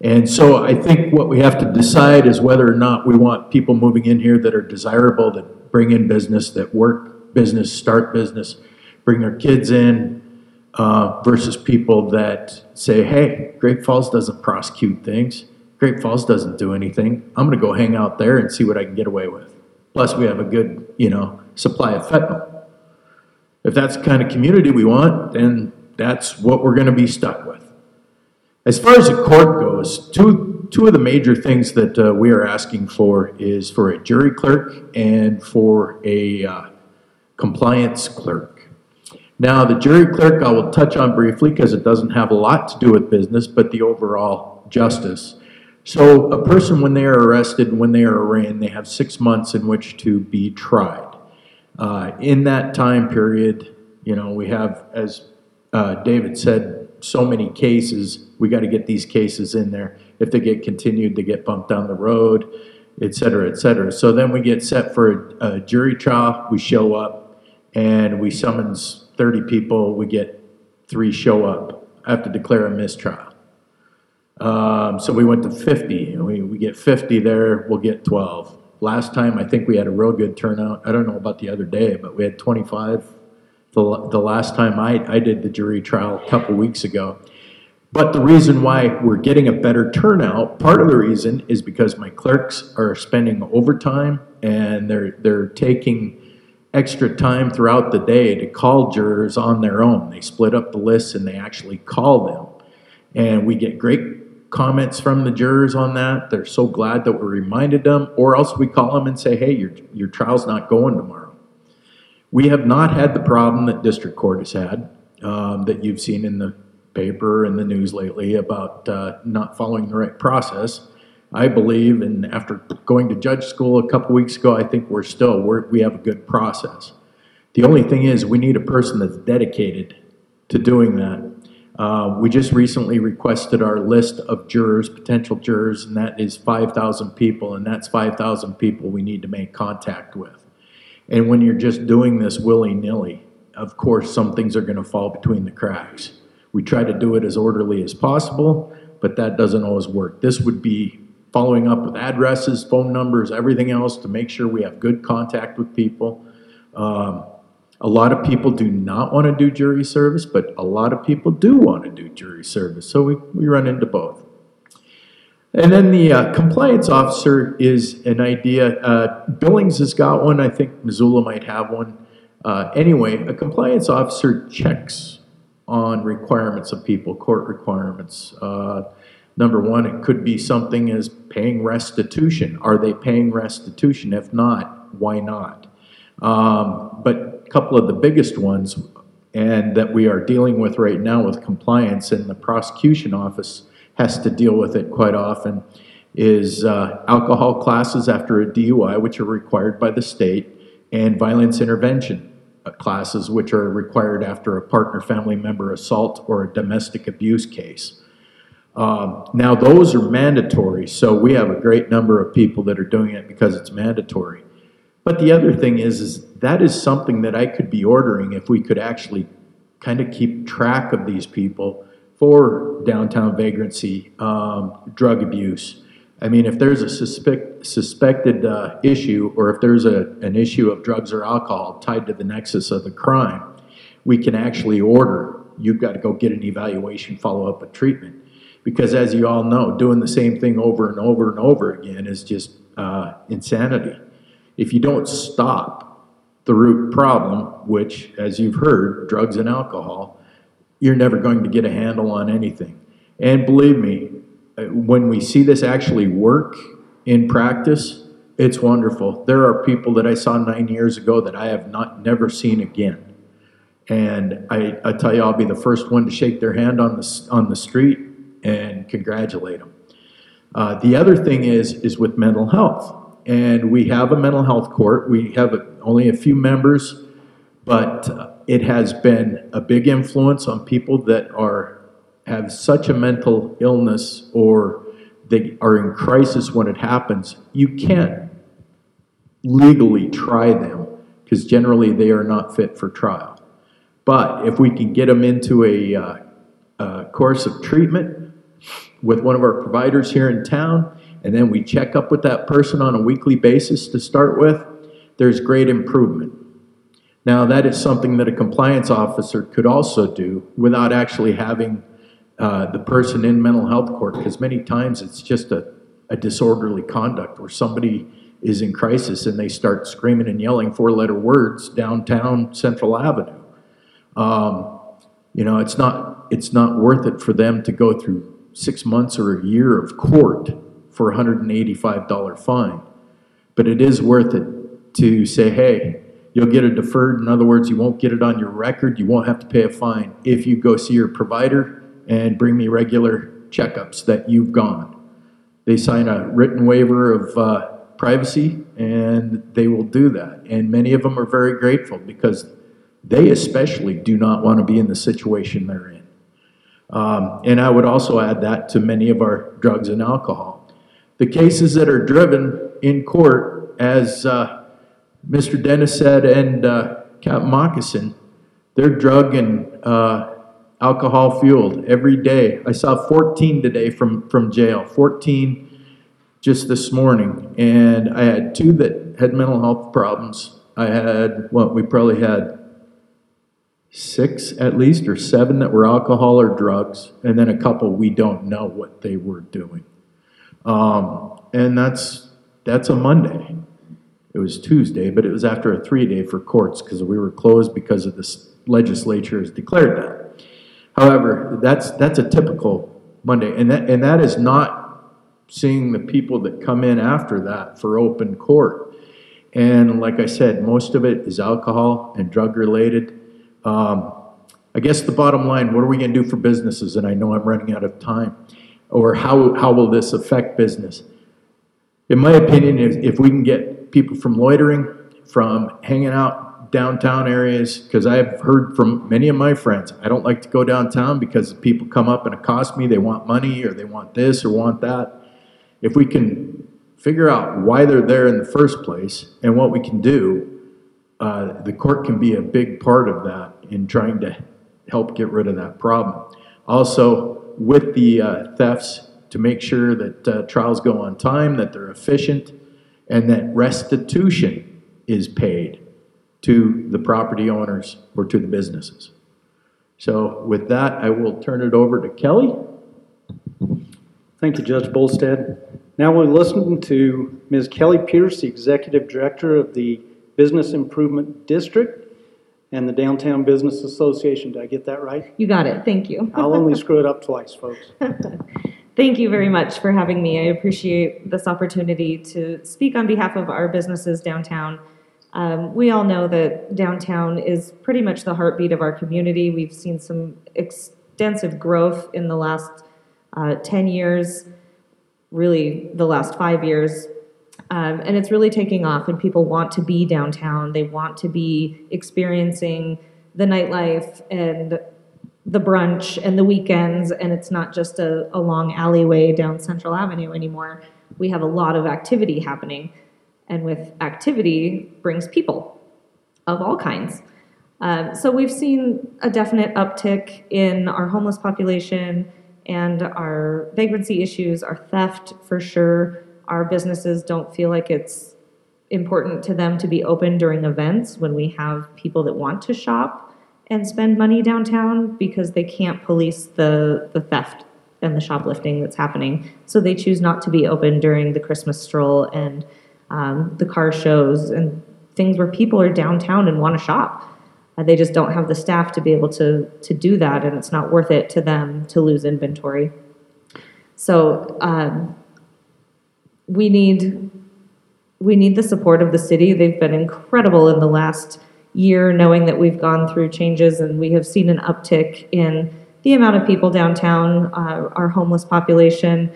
And so I think what we have to decide is whether or not we want people moving in here that are desirable, that bring in business, that work business, start business, bring their kids in, uh, versus people that say, hey, Great Falls doesn't prosecute things. Great Falls doesn't do anything. I'm going to go hang out there and see what I can get away with. Plus, we have a good, you know, supply of fentanyl. If that's the kind of community we want, then that's what we're going to be stuck with. As far as the court goes, two, two of the major things that uh, we are asking for is for a jury clerk and for a uh, compliance clerk. Now, the jury clerk I will touch on briefly because it doesn't have a lot to do with business, but the overall justice. So a person, when they are arrested, when they are arraigned, they have six months in which to be tried. Uh, in that time period, you know, we have, as uh, David said, so many cases. We got to get these cases in there. If they get continued, they get bumped down the road, et cetera, et cetera. So then we get set for a, a jury trial. We show up and we summons 30 people. We get three show up. I have to declare a mistrial. Um, so we went to 50. We, we get 50 there, we'll get 12. Last time, I think we had a real good turnout. I don't know about the other day, but we had 25 the, the last time I, I did the jury trial a couple weeks ago. But the reason why we're getting a better turnout, part of the reason is because my clerks are spending overtime and they're, they're taking extra time throughout the day to call jurors on their own. They split up the lists and they actually call them. And we get great comments from the jurors on that. They're so glad that we reminded them, or else we call them and say, hey, your, your trial's not going tomorrow. We have not had the problem that district court has had, um, that you've seen in the paper and the news lately about uh, not following the right process. I believe, and after going to judge school a couple weeks ago, I think we're still, we're, we have a good process. The only thing is, we need a person that's dedicated to doing that. Uh, we just recently requested our list of jurors, potential jurors, and that is 5,000 people, and that's 5,000 people we need to make contact with. And when you're just doing this willy-nilly, of course, some things are going to fall between the cracks. We try to do it as orderly as possible, but that doesn't always work. This would be following up with addresses, phone numbers, everything else to make sure we have good contact with people. Um, a lot of people do not want to do jury service, but a lot of people do want to do jury service. So we, we run into both. And then the uh, compliance officer is an idea. Uh, Billings has got one. I think Missoula might have one. Uh, anyway, a compliance officer checks on requirements of people, court requirements. Uh, number one, it could be something as paying restitution. Are they paying restitution? If not, why not? Um, but a couple of the biggest ones, and that we are dealing with right now with compliance, and the prosecution office has to deal with it quite often, is uh, alcohol classes after a DUI, which are required by the state, and violence intervention classes, which are required after a partner family member assault or a domestic abuse case. Um, now, those are mandatory, so we have a great number of people that are doing it because it's mandatory. But the other thing is, is that is something that I could be ordering if we could actually kind of keep track of these people for downtown vagrancy, um, drug abuse. I mean, if there's a suspect, suspected uh, issue or if there's a, an issue of drugs or alcohol tied to the nexus of the crime, we can actually order, you've got to go get an evaluation, follow up a treatment. Because as you all know, doing the same thing over and over and over again is just uh, insanity. If you don't stop the root problem, which, as you've heard, drugs and alcohol, you're never going to get a handle on anything. And believe me, when we see this actually work in practice, it's wonderful. There are people that I saw nine years ago that I have not never seen again. And I, I tell you, I'll be the first one to shake their hand on the, on the street and congratulate them. Uh, the other thing is, is with mental health. And we have a mental health court. We have a, only a few members, but it has been a big influence on people that are, have such a mental illness or they are in crisis when it happens. You can't legally try them because generally they are not fit for trial. But if we can get them into a, uh, a course of treatment with one of our providers here in town, and then we check up with that person on a weekly basis to start with, there's great improvement. Now, that is something that a compliance officer could also do without actually having uh, the person in mental health court, because many times it's just a, a disorderly conduct where somebody is in crisis and they start screaming and yelling four-letter words downtown Central Avenue. Um, you know, it's not, it's not worth it for them to go through six months or a year of court for a hundred and eighty-five dollar fine. But it is worth it to say, hey, you'll get it deferred. In other words, you won't get it on your record. You won't have to pay a fine if you go see your provider and bring me regular checkups that you've gone. They sign a written waiver of uh, privacy and they will do that. And many of them are very grateful because they especially do not want to be in the situation they're in. Um, and I would also add that to many of our drugs and alcohol. The cases that are driven in court, as uh, Mr. Dennis said and uh, Captain Moccasin, they're drug and uh, alcohol fueled every day. I saw 14 today from, from jail, 14 just this morning. And I had two that had mental health problems. I had, what, we probably had six at least, or seven that were alcohol or drugs, and then a couple we don't know what they were doing. Um, and that's, that's a Monday. It was Tuesday, but it was after a three-day for courts because we were closed because of this legislature has declared that. However, that's, that's a typical Monday, and that, and that is not seeing the people that come in after that for open court. And like I said, most of it is alcohol and drug related. Um, I guess the bottom line, what are we gonna do for businesses? And I know I'm running out of time. Or how, how will this affect business? In my opinion, if, if we can get people from loitering, from hanging out downtown areas, because I've heard from many of my friends, I don't like to go downtown because people come up and accost me, they want money, or they want this, or want that. If we can figure out why they're there in the first place, and what we can do, uh, the court can be a big part of that in trying to help get rid of that problem. Also, with the uh, thefts, to make sure that uh, trials go on time, that they're efficient, and that restitution is paid to the property owners or to the businesses. So with that, I will turn it over to Kellie. Thank you, Judge Bolstad. Now we're listening to Ms. Kellie Pierce, the Executive Director of the Business Improvement District and the Downtown Business Association. Did I get that right? You got it. Thank you. I'll only screw it up twice, folks. (laughs) Thank you very much for having me. I appreciate this opportunity to speak on behalf of our businesses downtown. Um, we all know that downtown is pretty much the heartbeat of our community. We've seen some extensive growth in the last uh, 10 years, really the last five years. Um, and it's really taking off, and people want to be downtown. They want to be experiencing the nightlife and the brunch and the weekends, and it's not just a, a long alleyway down Central Avenue anymore. We have a lot of activity happening, and with activity brings people of all kinds. Um, so we've seen a definite uptick in our homeless population and our vagrancy issues, our theft for sure. Our businesses don't feel like it's important to them to be open during events when we have people that want to shop and spend money downtown because they can't police the, the theft and the shoplifting that's happening. So they choose not to be open during the Christmas stroll and um, the car shows and things where people are downtown and want to shop. Uh, they just don't have the staff to be able to to do that, and it's not worth it to them to lose inventory. So um, we need we need the support of the city. They've been incredible in the last year, knowing that we've gone through changes and we have seen an uptick in the amount of people downtown, uh, our homeless population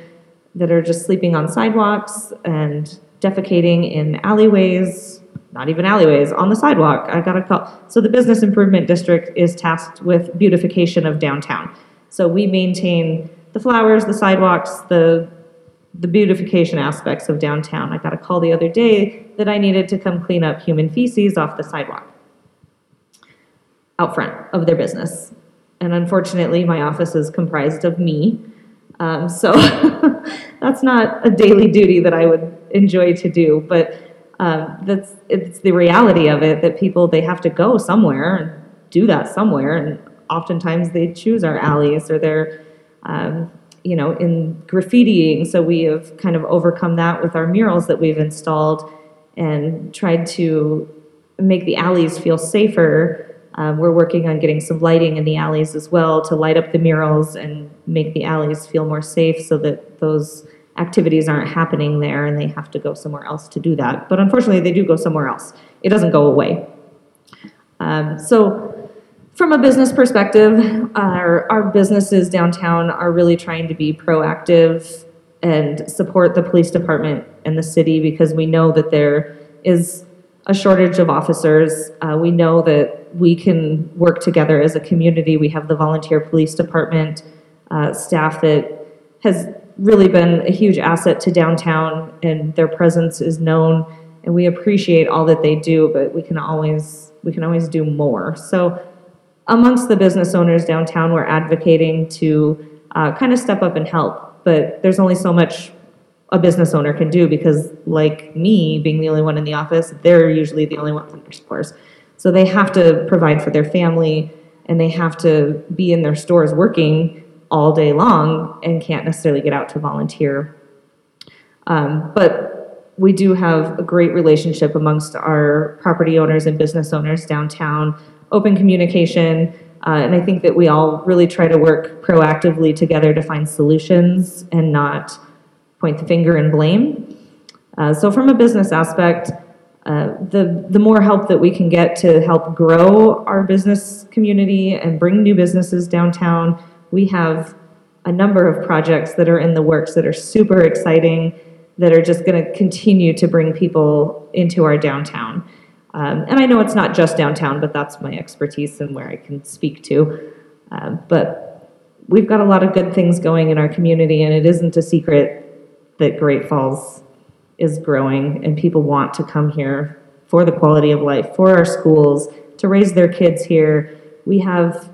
that are just sleeping on sidewalks and defecating in alleyways, not even alleyways, on the sidewalk. I got a call. So the business improvement district is tasked with beautification of downtown. So we maintain the flowers, the sidewalks, the the beautification aspects of downtown. I got a call the other day that I needed to come clean up human feces off the sidewalk out front of their business. And unfortunately, my office is comprised of me. Um, so (laughs) that's not a daily duty that I would enjoy to do, but um, that's it's the reality of it that people they have to go somewhere and do that somewhere, and oftentimes they choose our alleys or they're um, you know in graffitiing. So we have kind of overcome that with our murals that we've installed and tried to make the alleys feel safer um, we're working on getting some lighting in the alleys as well to light up the murals and make the alleys feel more safe so that those activities aren't happening there and they have to go somewhere else to do that. But unfortunately, they do go somewhere else. It doesn't go away. Um, so, from a business perspective, our, our businesses downtown are really trying to be proactive and support the police department and the city because we know that there is a shortage of officers. Uh, we know that we can work together as a community. We have the volunteer police department uh, staff that has really been a huge asset to downtown, and their presence is known. And we appreciate all that they do, but we can always we can always do more. So, amongst the business owners downtown, we're advocating to uh, kind of step up and help. But there's only so much a business owner can do because, like me, being the only one in the office, they're usually the only ones in their stores. So they have to provide for their family and they have to be in their stores working all day long and can't necessarily get out to volunteer. Um, but we do have a great relationship amongst our property owners and business owners downtown, open communication. Uh, and I think that we all really try to work proactively together to find solutions and not point the finger and blame. Uh, so, from a business aspect, uh, the, the more help that we can get to help grow our business community and bring new businesses downtown, we have a number of projects that are in the works that are super exciting, that are just going to continue to bring people into our downtown. Um, and I know it's not just downtown, but that's my expertise and where I can speak to. Uh, but we've got a lot of good things going in our community, and it isn't a secret that Great Falls is growing and people want to come here for the quality of life, for our schools, to raise their kids here. We have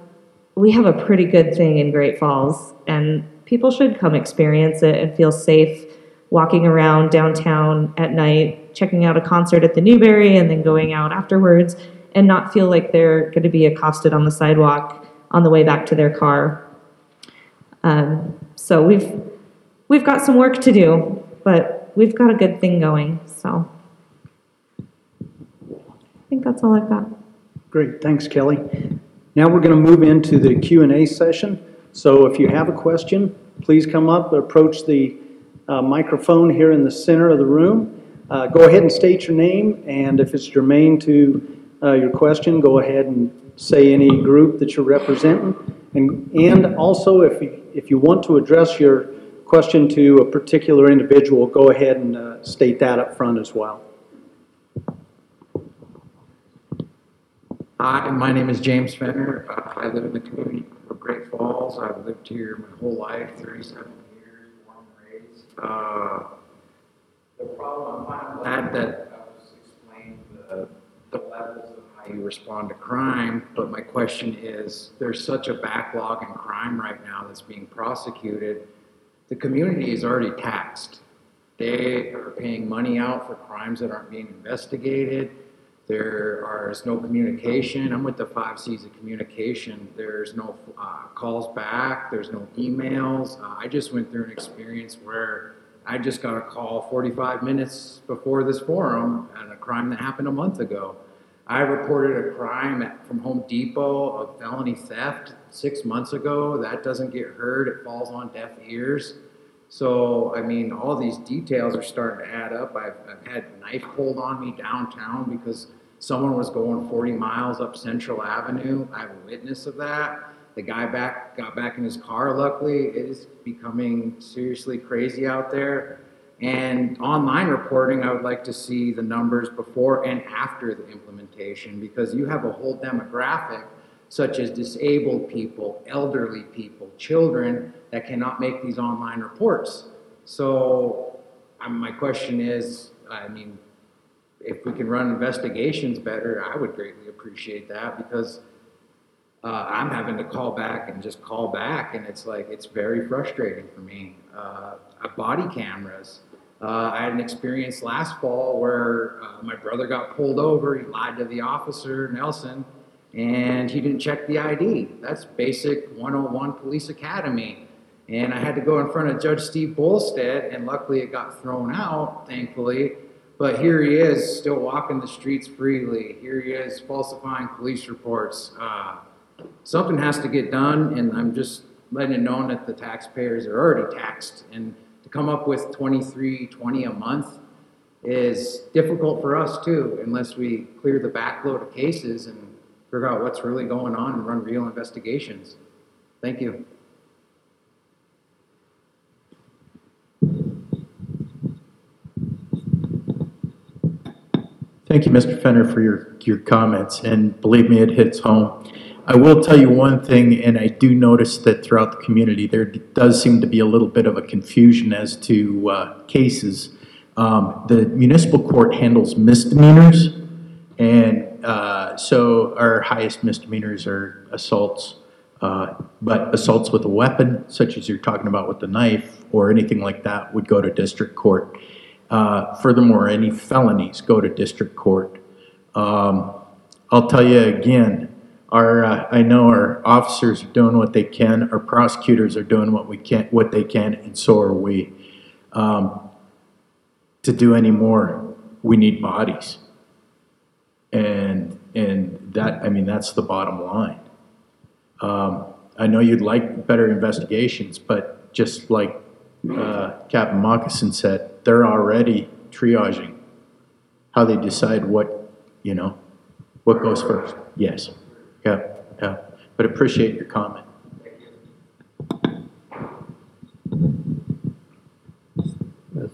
we have a pretty good thing in Great Falls and people should come experience it and feel safe walking around downtown at night, checking out a concert at the Newberry and then going out afterwards and not feel like they're going to be accosted on the sidewalk on the way back to their car. Um, so we've we've got some work to do, but we've got a good thing going. So I think that's all I've got. Great, thanks, Kellie. Now we're going to move into the Q and A session. So if you have a question, please come up, approach the uh, microphone here in the center of the room. Uh, go ahead and state your name, and if it's germane to uh, your question, go ahead and say any group that you're representing. And, and also, if you, if you want to address your question to a particular individual, go ahead and uh, state that up front as well. Hi, my name is James Fenner. I live in the community of Great Falls. I've lived here my whole life, 37 years, born and raised. Uh, the problem, I'm glad that I was explained the, the levels of how you respond to crime, but my question is, there's such a backlog in crime right now that's being prosecuted the community is already taxed. They are paying money out for crimes that aren't being investigated. There is no communication. I'm with the five C's of communication. There's no uh, calls back. There's no emails. Uh, I just went through an experience where I just got a call 45 minutes before this forum on a crime that happened a month ago. I reported a crime at, from Home Depot of felony theft six months ago. That doesn't get heard. It falls on deaf ears. So, I mean, all these details are starting to add up. I've, I've had knife pulled on me downtown because someone was going 40 miles up Central Avenue. I have a witness of that. The guy back got back in his car. Luckily, it is becoming seriously crazy out there. And online reporting, I would like to see the numbers before and after the implementation because you have a whole demographic such as disabled people, elderly people, children that cannot make these online reports. So um, my question is, I mean, if we can run investigations better, I would greatly appreciate that because uh, I'm having to call back and just call back, and it's like it's very frustrating for me. Uh, body cameras. Uh, I had an experience last fall where uh, my brother got pulled over. He lied to the officer, Nelson, and he didn't check the ID. That's basic 101 Police Academy. And I had to go in front of Judge Steve Bolstad, and luckily it got thrown out, thankfully. But here he is, still walking the streets freely. Here he is, falsifying police reports. Uh, something has to get done, and I'm just letting it known that the taxpayers are already taxed. And to come up with 23, 20 a month is difficult for us too, unless we clear the backload of cases and figure out what's really going on and run real investigations. Thank you. Thank you, Mr. Fenner, for your, your comments, and believe me, it hits home. I will tell you one thing, and I do notice that throughout the community, there does seem to be a little bit of a confusion as to uh, cases. Um, the municipal court handles misdemeanors, and uh, so our highest misdemeanors are assaults. Uh, but assaults with a weapon, such as you're talking about with the knife or anything like that, would go to district court. Uh, furthermore, any felonies go to district court. Um, I'll tell you again, our, uh, I know our officers are doing what they can, our prosecutors are doing what we can, what they can, and so are we. Um, to do any more, we need bodies. And, and that, I mean, that's the bottom line. Um, I know you'd like better investigations, but just like uh, Captain Moccasin said, they're already triaging how they decide what, you know, what goes first. Yes. Yeah, yeah. But appreciate your comment.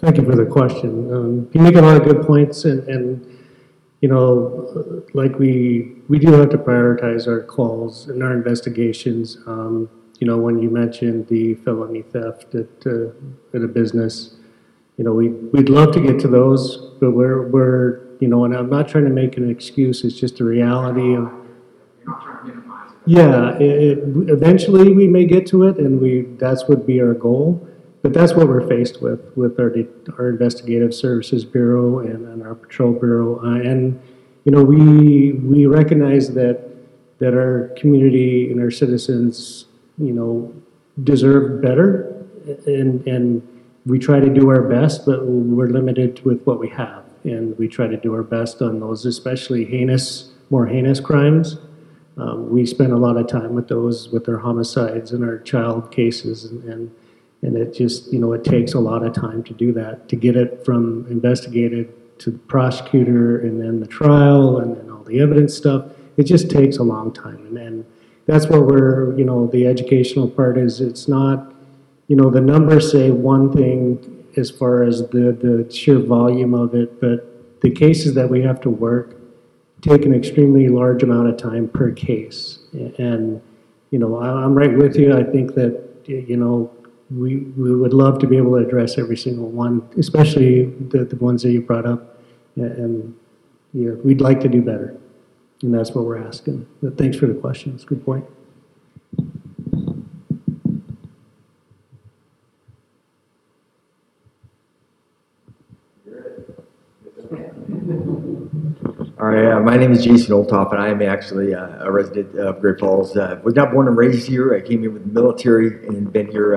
Thank you for the question. Um, you make a lot of good points, and, and you know, like we we do have to prioritize our calls and our investigations. Um, you know, when you mentioned the felony theft at uh, at a business, you know, we we'd love to get to those, but we're we're you know, and I'm not trying to make an excuse. It's just a reality of yeah, it, it, eventually we may get to it, and we that's would be our goal. But that's what we're faced with with our our investigative services bureau and, and our patrol bureau, uh, and you know we we recognize that that our community and our citizens, you know, deserve better, and and we try to do our best, but we're limited with what we have, and we try to do our best on those, especially heinous, more heinous crimes. Um, we spend a lot of time with those, with our homicides and our child cases, and, and, and it just, you know, it takes a lot of time to do that, to get it from investigated to the prosecutor and then the trial and then all the evidence stuff. It just takes a long time, and, and that's what we're, you know, the educational part is. It's not, you know, the numbers say one thing as far as the the sheer volume of it, but the cases that we have to work take an extremely large amount of time per case. And, you know, I'm right with you. I think that, you know, we, we would love to be able to address every single one, especially the, the ones that you brought up. And, you know, we'd like to do better. And that's what we're asking. But thanks for the question. It's a good point. All right, uh, my name is Jason Olthoff, and I am actually uh, a resident of Great Falls. Uh, was not born and raised here. I came here with the military and been here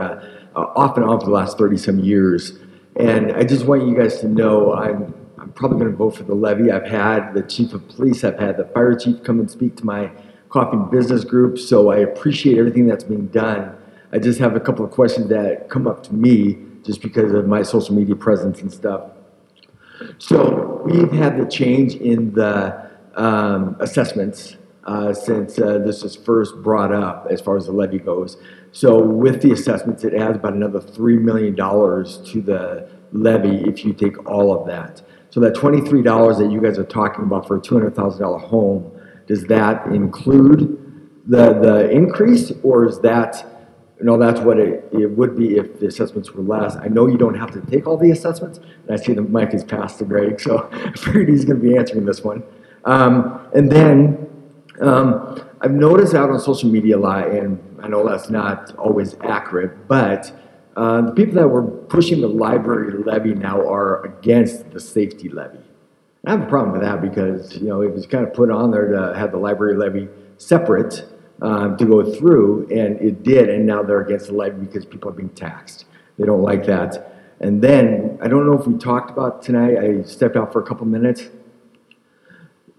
uh, off and on for the last 30 some years. And I just want you guys to know I'm, I'm probably going to vote for the levy. I've had the chief of police, I've had the fire chief come and speak to my coffee business group, so I appreciate everything that's being done. I just have a couple of questions that come up to me just because of my social media presence and stuff. So we've had the change in the um, assessments uh, since uh, this was first brought up as far as the levy goes. So with the assessments, it adds about another $3 million to the levy if you take all of that. So that twenty-three dollars that you guys are talking about for a two hundred thousand dollar home, does that include the, the increase, or is that, no, that's what it, it would be if the assessments were less? I know you don't have to take all the assessments, and I see the mic is passed to Greg, so (laughs) I figured he's gonna be answering this one. Um, and then, um, I've noticed out on social media a lot, and I know that's not always accurate, but uh, the people that were pushing the library levy now are against the safety levy. I have a problem with that because, you know, it was kind of put on there to have the library levy separate um, to go through, and it did, and now they're against the levy because people are being taxed. They don't like that. And then, I don't know if we talked about tonight, I stepped out for a couple minutes.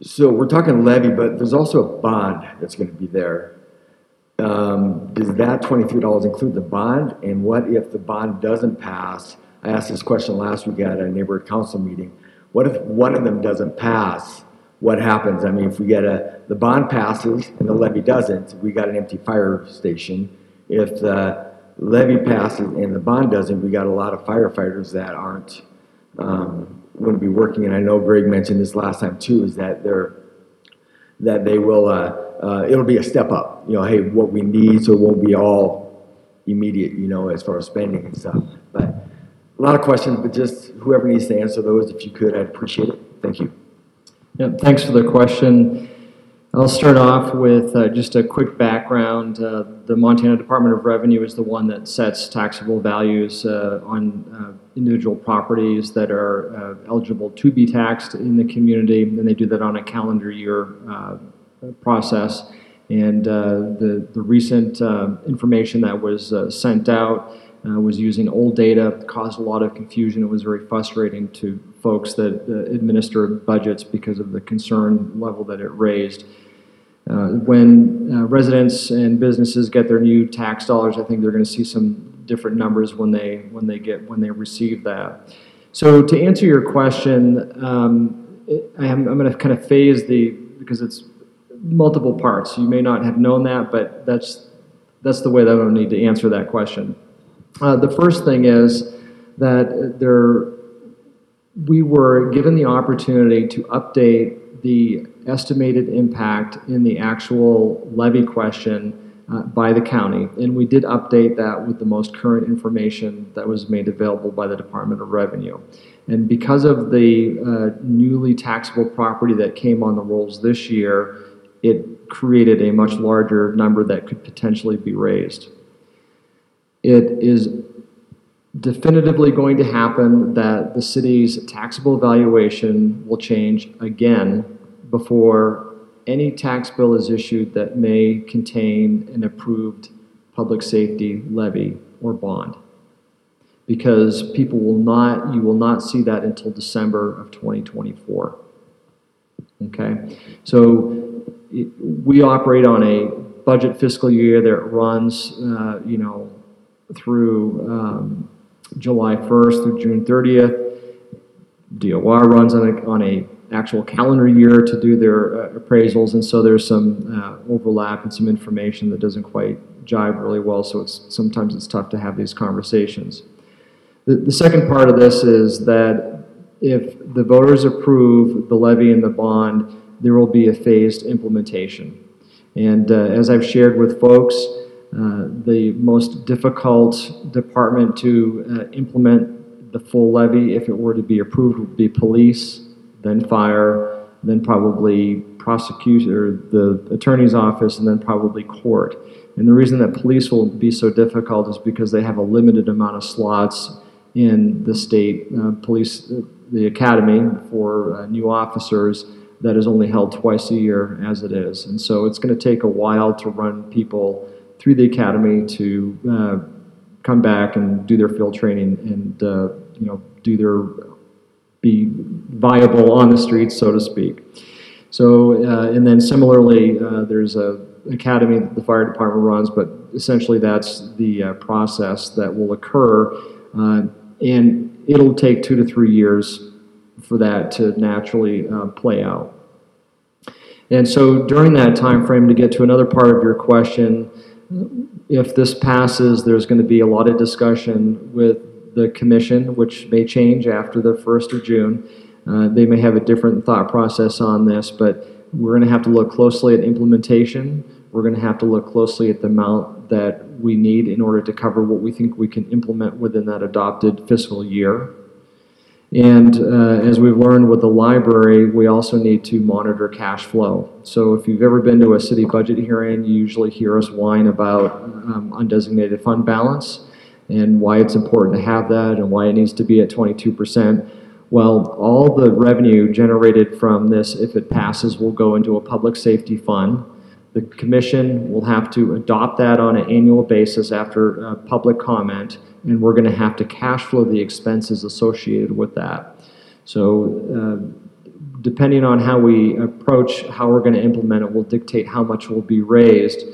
So we're talking levy, but there's also a bond that's gonna be there. Um, does that twenty-three dollars include the bond? And what if the bond doesn't pass? I asked this question last week at a neighborhood council meeting. What if one of them doesn't pass? What happens? I mean, if we get a, the bond passes and the levy doesn't, we got an empty fire station. If the levy passes and the bond doesn't, we got a lot of firefighters that aren't, um, going to be working. And I know Greg mentioned this last time too, is that they're, that they will, uh, uh, it'll be a step up. You know, hey, what we need, so it won't be all immediate, you know, as far as spending and stuff. But a lot of questions, but just whoever needs to answer those, if you could, I'd appreciate it. Thank you. Yeah, thanks for the question. I'll start off with uh, just a quick background. Uh, the Montana Department of Revenue is the one that sets taxable values uh, on uh, individual properties that are uh, eligible to be taxed in the community, and they do that on a calendar year uh, process. And the, the recent information that was sent out was using old data, caused a lot of confusion. It was very frustrating to folks that administer budgets because of the concern level that it raised. Uh, when uh, residents and businesses get their new tax dollars, I think they're going to see some different numbers when they when they get when they receive that. So to answer your question, um, it, I'm, I'm going to kind of phase the because it's multiple parts. You may not have known that, but that's that's the way that to need to answer that question. Uh, the first thing is that there, we were given the opportunity to update the estimated impact in the actual levy question uh, by the county. And we did update that with the most current information that was made available by the Department of Revenue. And because of the uh, newly taxable property that came on the rolls this year, it created a much larger number that could potentially be raised. It is definitively going to happen that the city's taxable valuation will change again before any tax bill is issued that may contain an approved public safety levy or bond. Because people will not, you will not see that until December of 2024. Okay? So we operate on a budget fiscal year that runs, uh, you know, through um, July 1st through June 30th. DOR runs on a, on a actual calendar year to do their uh, appraisals, and so there's some uh, overlap and some information that doesn't quite jive really well. So it's sometimes it's tough to have these conversations. The, the second part of this is that if the voters approve the levy and the bond, there will be a phased implementation. And uh, as I've shared with folks, uh, the most difficult department to uh, implement the full levy, if it were to be approved, would be police, then fire, then probably prosecutor, or the attorney's office, and then probably court. And the reason that police will be so difficult is because they have a limited amount of slots in the state uh, police, uh, the academy for uh, new officers that is only held twice a year as it is. And so it's going to take a while to run people through the academy to uh, come back and do their field training and uh, you know do their be viable on the streets, so to speak. So uh, and then similarly, uh, there's a academy that the fire department runs, but essentially that's the uh, process that will occur, uh, and it'll take two to three years for that to naturally play out. And so during that time frame, to get to another part of your question, if this passes, there's going to be a lot of discussion with the commission, which may change after the 1st of June. Uh, They may have a different thought process on this, but we're going to have to look closely at implementation. We're going to have to look closely at the amount that we need in order to cover what we think we can implement within that adopted fiscal year. And uh, as we've learned with the library, we also need to monitor cash flow. So if you've ever been to a city budget hearing, you usually hear us whine about um, undesignated fund balance and why it's important to have that and why it needs to be at 22%. Well, all the revenue generated from this, if it passes, will go into a public safety fund. The commission will have to adopt that on an annual basis after public comment, and we're going to have to cash flow the expenses associated with that. So uh, depending on how we approach how we're going to implement it will dictate how much will be raised.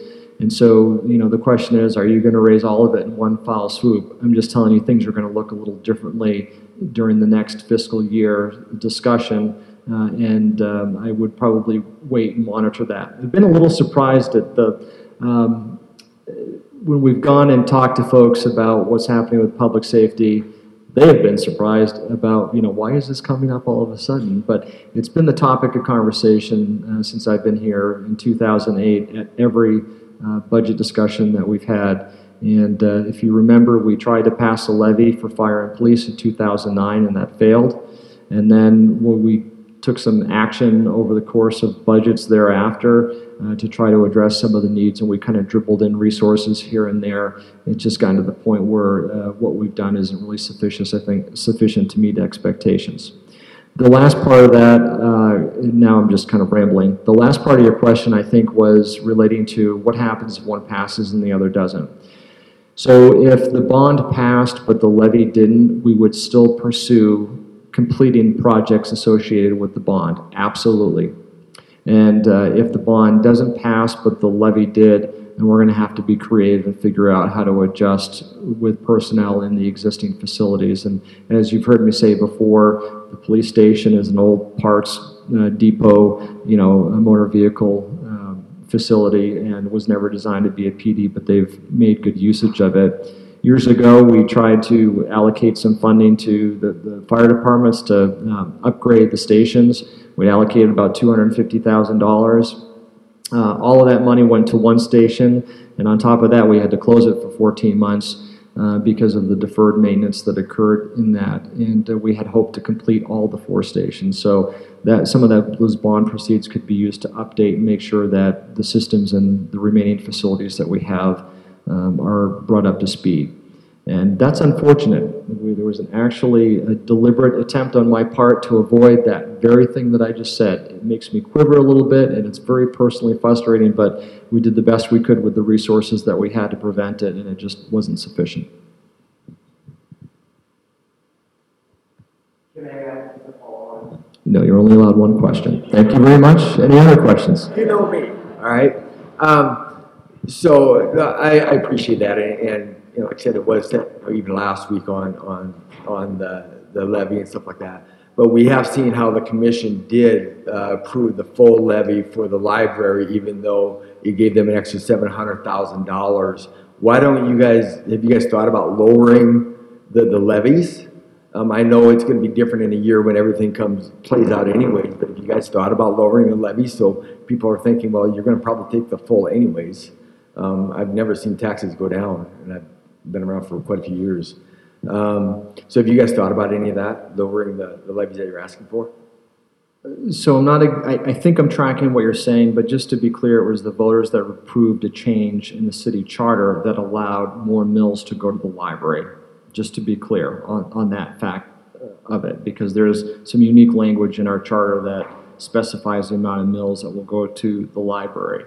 And so, you know, the question is, are you going to raise all of it in one foul swoop? I'm just telling you things are going to look a little differently during the next fiscal year discussion. Uh, and um, I would probably wait and monitor that. I've been a little surprised at the, um, when we've gone and talked to folks about what's happening with public safety, they have been surprised about, you know, why is this coming up all of a sudden? But it's been the topic of conversation uh, since I've been here in 2008 at every uh, budget discussion that we've had. And uh, if you remember, we tried to pass a levy for fire and police in 2009, and that failed. And then when we took some action over the course of budgets thereafter uh, to try to address some of the needs, and we kind of dribbled in resources here and there. It's just gotten to the point where uh, what we've done isn't really sufficient, I think, sufficient to meet expectations. The last part of that, uh, now I'm just kind of rambling. The last part of your question, I think, was relating to what happens if one passes and the other doesn't. So if the bond passed but the levy didn't, we would still pursue completing projects associated with the bond, absolutely. And uh, if the bond doesn't pass but the levy did, then we're going to have to be creative and figure out how to adjust with personnel in the existing facilities. And as you've heard me say before, the police station is an old parts uh, depot, you know, a motor vehicle um, facility, and was never designed to be a PD, but they've made good usage of it. Years ago, we tried to allocate some funding to the, the fire departments to um, upgrade the stations. We allocated about $250,000. Uh, all of that money went to one station, and on top of that, we had to close it for 14 months uh, because of the deferred maintenance that occurred in that. And uh, we had hoped to complete all the four stations. So that some of that, those bond proceeds could be used to update and make sure that the systems and the remaining facilities that we have um, are brought up to speed. And that's unfortunate. There was an actually a deliberate attempt on my part to avoid that very thing that I just said. It makes me quiver a little bit, and it's very personally frustrating, but we did the best we could with the resources that we had to prevent it, and it just wasn't sufficient. No, you're only allowed one question. Thank you very much. Any other questions? You know me, all right? Um, so uh, I, I appreciate that, and, and, you know, like I said, it was that, even last week on, on, on the, the levy and stuff like that. But we have seen how the commission did uh, approve the full levy for the library, even though it gave them an extra seven hundred thousand dollars. Why don't you guys, have you guys thought about lowering the, the levies? Um, I know it's gonna be different in a year when everything comes, plays out anyways, but have you guys thought about lowering the levy? So people are thinking, well, you're gonna probably take the full anyways. Um, I've never seen taxes go down, and I've been around for quite a few years. Um, so have you guys thought about any of that, lowering the, the levies that you're asking for? So I'm not, I, I think I'm tracking what you're saying, but just to be clear, it was the voters that approved a change in the city charter that allowed more mills to go to the library. Just to be clear on, on that fact of it, because there's some unique language in our charter that specifies the amount of mills that will go to the library.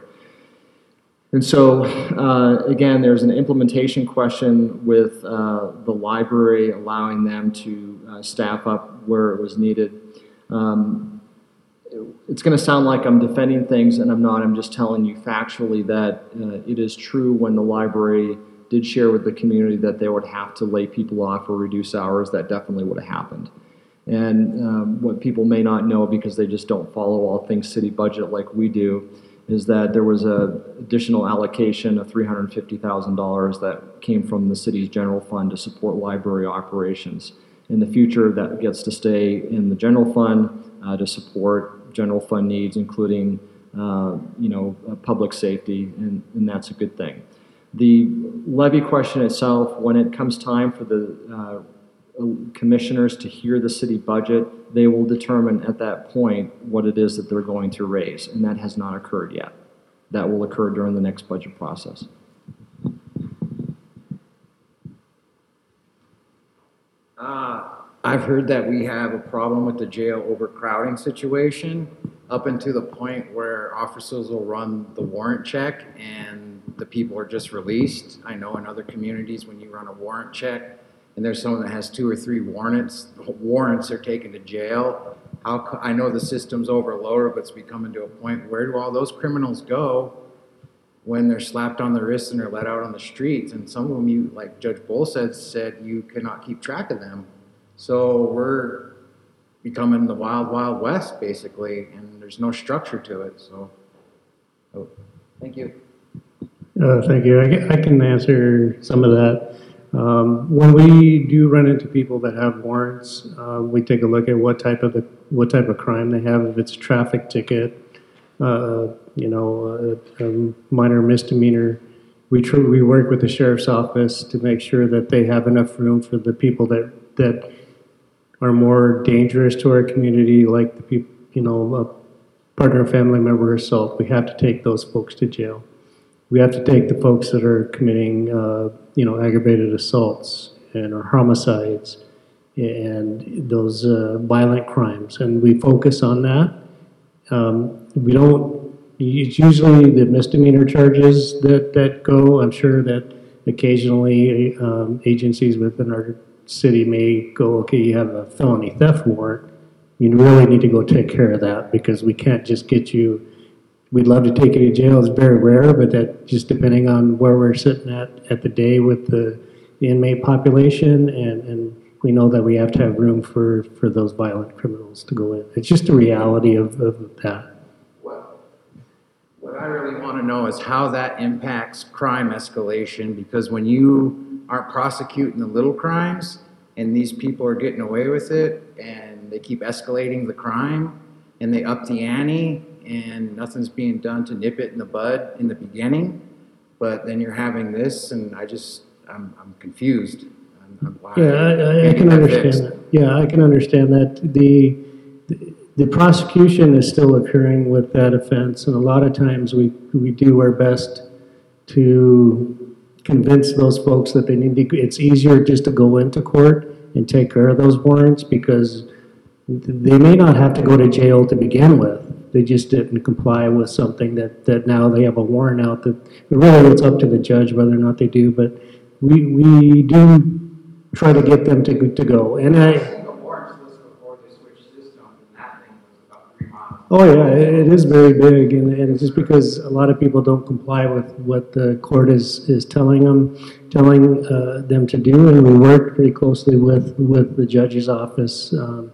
And so, uh, again, there's an implementation question with uh, the library allowing them to uh, staff up where it was needed. Um, it's going to sound like I'm defending things, and I'm not. I'm just telling you factually that uh, it is true when the library did share with the community that they would have to lay people off or reduce hours, that definitely would have happened. And um, what people may not know because they just don't follow all things city budget like we do is that there was an additional allocation of $350,000 that came from the city's general fund to support library operations. In the future, that gets to stay in the general fund uh, to support general fund needs, including, uh, you know, uh, public safety, and, and that's a good thing. The levy question itself, when it comes time for the uh, commissioners to hear the city budget, they will determine at that point what it is that they're going to raise, and that has not occurred yet. That will occur during the next budget process. Uh, I've heard that we have a problem with the jail overcrowding situation, up until the point where officers will run the warrant check and the people are just released. I know in other communities, when you run a warrant check, and there's someone that has two or three warrants, warrants are taken to jail. How, I know the system's overloaded, but it's becoming to a point, where do all those criminals go when they're slapped on the wrist and they're let out on the streets? And some of them, you, like Judge Bolstad, said you cannot keep track of them. So we're becoming the wild, wild west, basically, and there's no structure to it, so. so, Thank you. Uh, Thank you. I I can answer some of that. Um, When we do run into people that have warrants, uh, we take a look at what type of, the what type of crime they have. If it's a traffic ticket, uh, you know, a a minor misdemeanor, we tr- we work with the sheriff's office to make sure that they have enough room for the people that, that are more dangerous to our community, like the people, you know, a partner family member assault. We have to take those folks to jail we have to take the folks that are committing, uh, you know, aggravated assaults and or homicides and those uh, violent crimes, and we focus on that. Um, we don't. It's usually the misdemeanor charges that that go. I'm sure that occasionally um, agencies within our city may go, okay, you have a felony theft warrant. You really need to go take care of that because we can't just get you We'd love to take you to jail. It's very rare, but that just depending on where we're sitting at at the day with the inmate population, and, and we know that we have to have room for, for those violent criminals to go in. It's just a reality of, of that. Well, what I really want to know is how that impacts crime escalation, because when you aren't prosecuting the little crimes, and these people are getting away with it, and they keep escalating the crime, and they up the ante, and nothing's being done to nip it in the bud in the beginning, but then you're having this, and I just, I'm, I'm confused. I'm- I'm why- Yeah, I, I- I can understand fixed. that. Yeah, I can understand that. The, the prosecution is still occurring with that offense, and a lot of times we, we do our best to convince those folks that they need to, it's easier just to go into court and take care of those warrants because they may not have to go to jail to begin with. They just didn't comply with something that, that now they have a warrant out that, really it's up to the judge whether or not they do, but we, we do try to get them to, to go. And I, The list before they switched system, and that thing was about three miles. oh yeah, it it is very big and, and it's just because a lot of people don't comply with what the court is, is telling them, telling, uh, them to do. And we work pretty closely with, with the judge's office, um,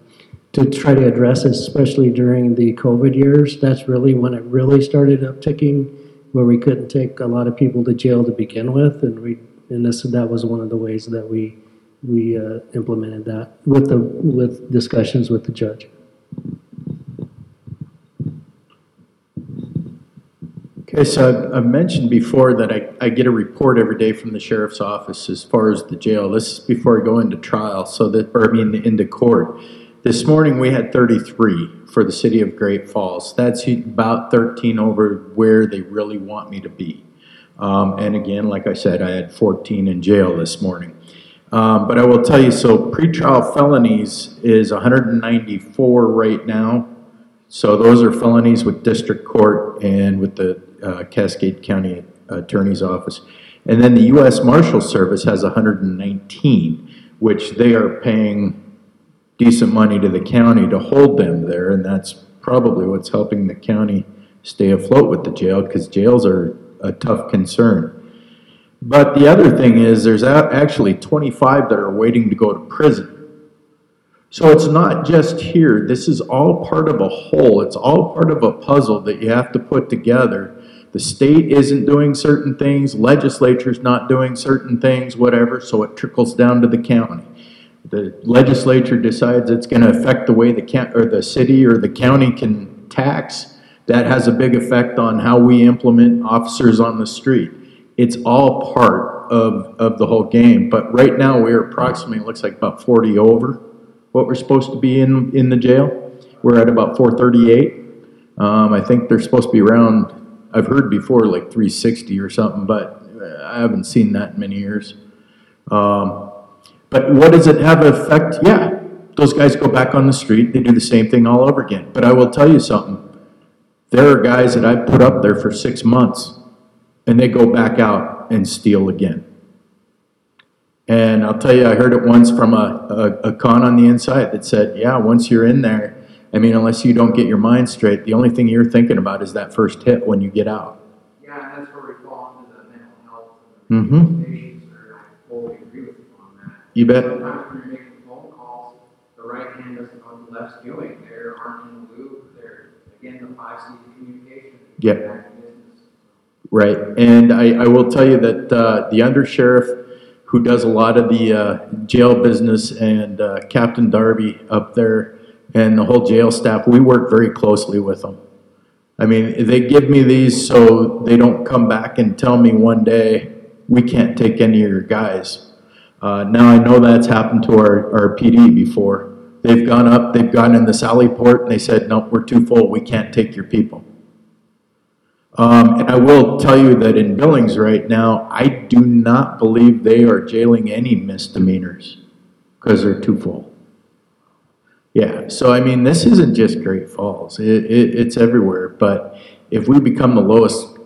to try to address especially during the COVID years. That's really when it really started upticking, where we couldn't take a lot of people to jail to begin with, and we, and this, that was one of the ways that we, we uh, implemented that with the, with discussions with the judge. Okay, so I've- I've mentioned before that I, I get a report every day from the sheriff's office as far as the jail. This is before I go into trial, so that, or I mean, into court. This morning, we had 33 for the city of Great Falls. That's about 13 over where they really want me to be. Um, and again, like I said, I had 14 in jail this morning. Um, but I will tell you, so pretrial felonies is 194 right now. So those are felonies with district court and with the uh, Cascade County Attorney's Office. And then the U.S. Marshal Service has 119, which they are paying decent money to the county to hold them there, and that's probably what's helping the county stay afloat with the jail, because jails are a tough concern. But the other thing is, there's actually 25 that are waiting to go to prison. So it's not just here. This is all part of a whole. It's all part of a puzzle that you have to put together. The state isn't doing certain things, legislature's not doing certain things, whatever, so it trickles down to the county. The legislature decides it's gonna affect the way the county, or the city or the county can tax. That has a big effect on how we implement officers on the street. It's all part of, of the whole game, but right now, we're approximately, it looks like about forty over what we're supposed to be in, in the jail. We're at about four thirty-eight. Um, I think they're supposed to be around, I've heard before, like three sixty or something, but uh, I haven't seen that in many years. Um, but what does it have an effect? Yeah, those guys go back on the street, they do the same thing all over again. But I will tell you something. There are guys that I've put up there for six months, and they go back out and steal again. And I'll tell you, I heard it once from a, a, a con on the inside that said, yeah, once you're in there, I mean, unless you don't get your mind straight, the only thing you're thinking about is that first hit when you get out. Yeah, that's where we fall into the mental health Mm-hmm. and patients, where I fully agree with you on that. You bet. Sometimes when you're making phone calls, the right hand doesn't know what the left's doing, they aren't in the loop, they're, again, the five C's of communication. Yep. Back to business. Right, and I, I will tell you that, uh, the undersheriff who does a lot of the, uh, jail business and, uh, Captain Darby up there and the whole jail staff, we work very closely with them. I mean, they give me these so they don't come back and tell me one day, we can't take any of your guys. Uh, now I know that's happened to our, our PD before. They've gone up, they've gone in the Sally Port and they said, nope, we're too full, we can't take your people. Um, and I will tell you that in Billings right now, I do not believe they are jailing any misdemeanors because they're too full. Yeah, so I mean, this isn't just Great Falls, it, it, it's everywhere, but if we become the lowest,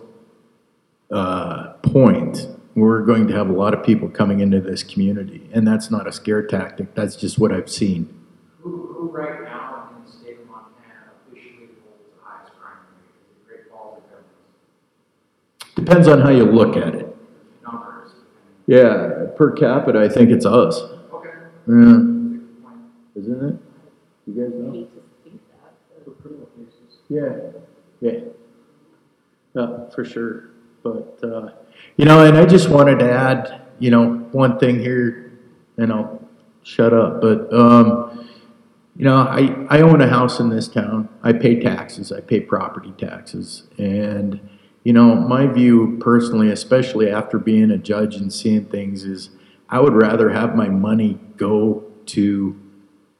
uh, point, we're going to have a lot of people coming into this community, and that's not a scare tactic, that's just what I've seen. Who, who right now in the state of Montana officially holds the highest crime rate, Great Falls or Depends on how you look at it. Numbers. Yeah, per capita, I think it's us. Okay. Yeah. Isn't it? You guys know? Yeah, yeah. Yeah, for sure. But, uh, you know, and I just wanted to add, you know, one thing here, and I'll shut up, but, um, you know, I, I own a house in this town. I pay taxes, I pay property taxes. And, you know, my view personally, especially after being a judge and seeing things, is I would rather have my money go to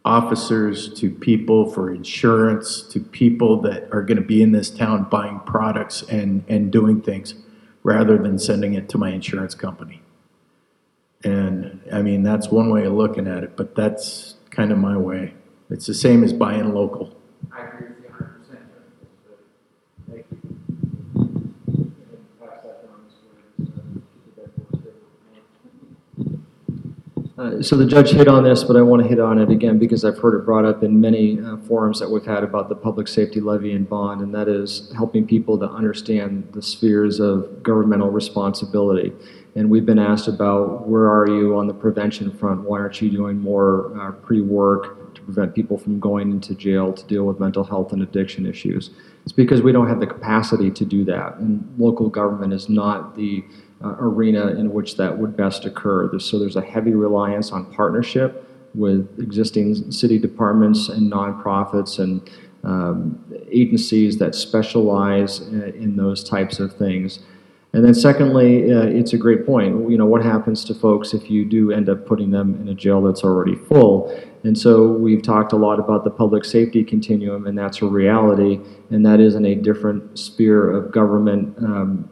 officers, to people for insurance, to people that are gonna be in this town buying products and, and doing things, rather than sending it to my insurance company. And, I mean, that's one way of looking at it, but that's kind of my way. It's the same as buying local. I agree with you a hundred percent. Thank you. Pass that down this way, so keep that more stable. Uh, So the judge hit on this, but I want to hit on it again because I've heard it brought up in many uh, forums that we've had about the public safety levy and bond, and that is helping people to understand the spheres of governmental responsibility. And we've been asked about, where are you on the prevention front? Why aren't you doing more uh, pre-work to prevent people from going into jail to deal with mental health and addiction issues? It's because we don't have the capacity to do that, and local government is not the uh, arena in which that would best occur. So there's a heavy reliance on partnership with existing city departments and nonprofits and um, agencies that specialize uh, in those types of things. And then secondly, uh, it's a great point. You know, what happens to folks if you do end up putting them in a jail that's already full? And so we've talked a lot about the public safety continuum, and that's a reality, and that is in a different sphere of government um,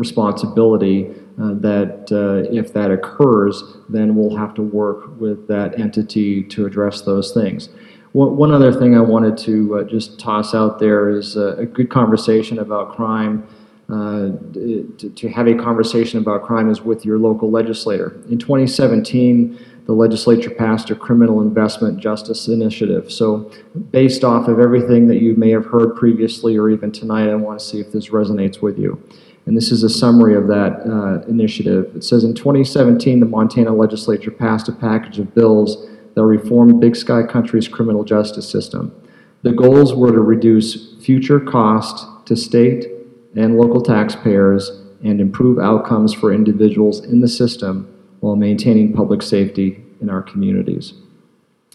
responsibility uh, that uh, if that occurs, then we'll have to work with that entity to address those things. One other thing I wanted to uh, just toss out there is uh, a good conversation about crime. Uh, to, to have a conversation about crime is with your local legislator. In 2017, the legislature passed a criminal investment justice initiative. So, based off of everything that you may have heard previously or even tonight, I want to see if this resonates with you. And this is a summary of that uh, initiative. It says in 2017, the Montana legislature passed a package of bills that reformed Big Sky Country's criminal justice system. The goals were to reduce future cost to state and local taxpayers and improve outcomes for individuals in the system while maintaining public safety in our communities.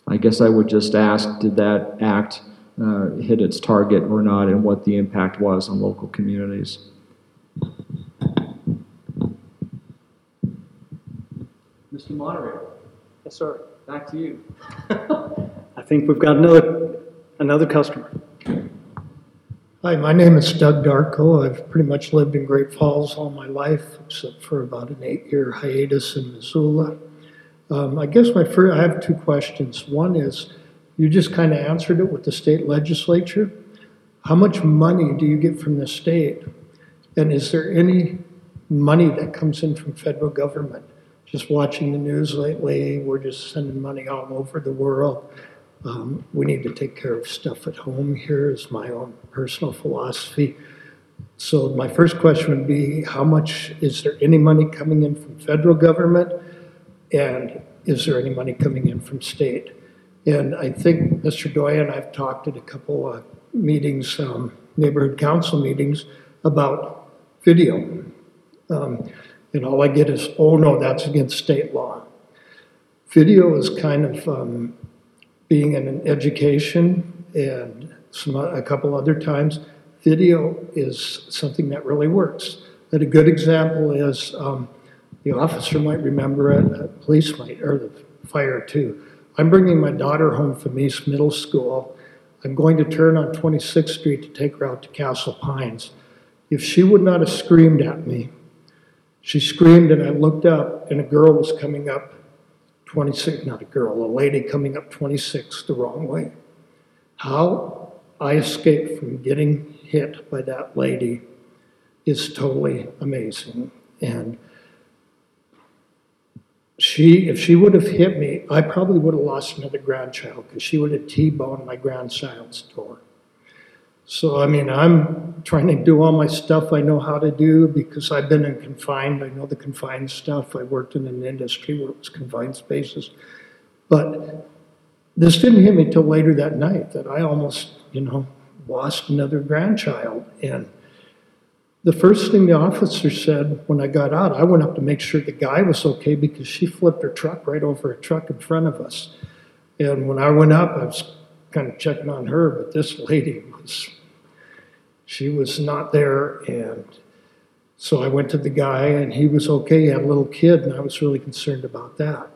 I guess I would just ask, did that act uh, hit its target or not, and what the impact was on local communities? Mr. Moderator. Yes, sir. Back to you. (laughs) I think we've got another, another customer. Hi, my name is Doug Darko. I've pretty much lived in Great Falls all my life, except for about an eight-year hiatus in Missoula. Um, I guess my first, I have two questions. One is, you just kind of answered it with the state legislature. How much money do you get from the state? And is there any money that comes in from federal government? Just watching the news lately, we're just sending money all over the world. Um, we need to take care of stuff at home here, is my own personal philosophy. So my first question would be, how much, is there any money coming in from federal government? And is there any money coming in from state? And I think Mr. Doyon, I've talked at a couple of meetings, um, neighborhood council meetings, about video. Um, and all I get is, oh no, that's against state law. Video is kind of um, being in an education and some, a couple other times, video is something that really works. And a good example is um, the officer might remember it, the police might, or the fire too. I'm bringing my daughter home from East Middle School. I'm going to turn on 26th Street to take her out to Castle Pines. If she would not have screamed at me, she screamed and I looked up and a girl was coming up 26, not a girl, a lady coming up 26 the wrong way. How I escaped from getting hit by that lady is totally amazing. And she, if she would have hit me, I probably would have lost another grandchild because she would have T-boned my grandchild's door. So, I mean, I'm trying to do all my stuff I know how to do because I've been in confined. I know the confined stuff. I worked in an industry where it was confined spaces. But this didn't hit me till later that night that I almost, you know, lost another grandchild. And the first thing the officer said when I got out, I went up to make sure the guy was okay because she flipped her truck right over a truck in front of us. And when I went up, I was kind of checking on her, but this lady was, she was not there. And so I went to the guy, and he was okay. He had a little kid, and I was really concerned about that.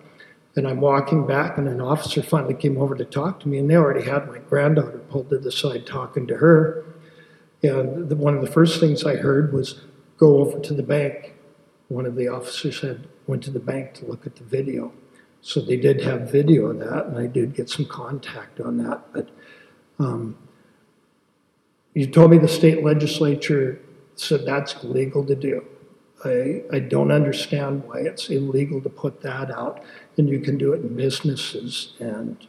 And I'm walking back, and an officer finally came over to talk to me, and they already had my granddaughter pulled to the side talking to her. And the, one of the first things I heard was, go over to the bank. One of the officers said, went to the bank to look at the video. So they did have video of that, and I did get some contact on that. But um, you told me the state legislature said that's illegal to do. I, I don't understand why it's illegal to put that out, and you can do it in businesses and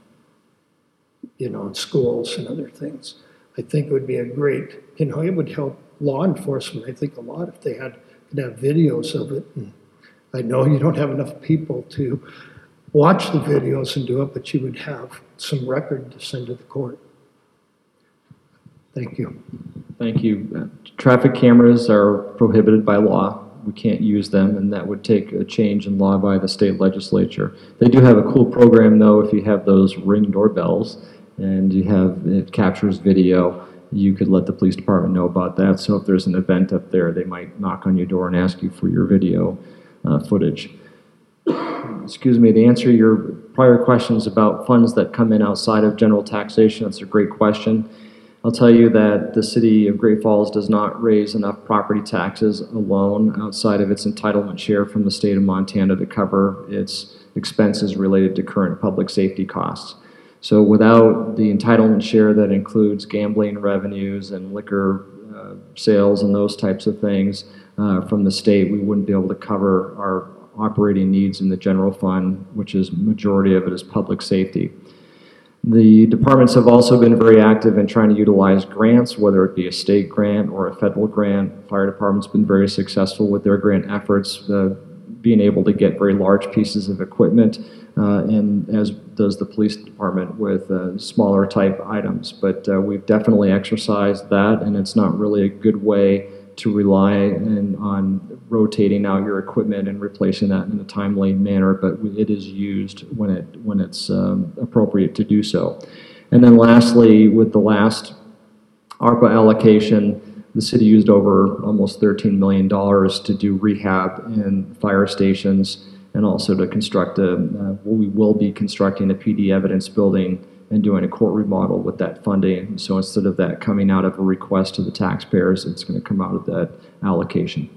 you know in schools and other things. I think it would be a great, you know, it would help law enforcement. I think a lot if they had could have videos of it. And I know you don't have enough people to watch the videos and do it, but you would have some record to send to the court. Thank you. Thank you. Traffic cameras are prohibited by law. We can't use them, and that would take a change in law by the state legislature. They do have a cool program, though, if you have those ring doorbells and you have, it captures video, you could let the police department know about that. So if there's an event up there, they might knock on your door and ask you for your video uh, footage excuse me, to answer your prior questions about funds that come in outside of general taxation, that's a great question. I'll tell you that the city of Great Falls does not raise enough property taxes alone outside of its entitlement share from the state of Montana to cover its expenses related to current public safety costs. So without the entitlement share that includes gambling revenues and liquor uh, sales and those types of things uh, from the state, we wouldn't be able to cover our operating needs in the general fund, which is majority of it is public safety. The departments have also been very active in trying to utilize grants, whether it be a state grant or a federal grant. Fire department's been very successful with their grant efforts, uh, being able to get very large pieces of equipment uh, and as does the police department with uh, smaller type items. But uh, we've definitely exercised that, and it's not really a good way to rely in, on rotating out your equipment and replacing that in a timely manner. But it is used when it when it's um, appropriate to do so. And then lastly, with the last ARPA allocation, the city used over almost $13 million to do rehab in fire stations and also to construct a, uh, we will be constructing a PD evidence building and doing a court remodel with that funding. So instead of that coming out of a request to the taxpayers, it's going to come out of that allocation.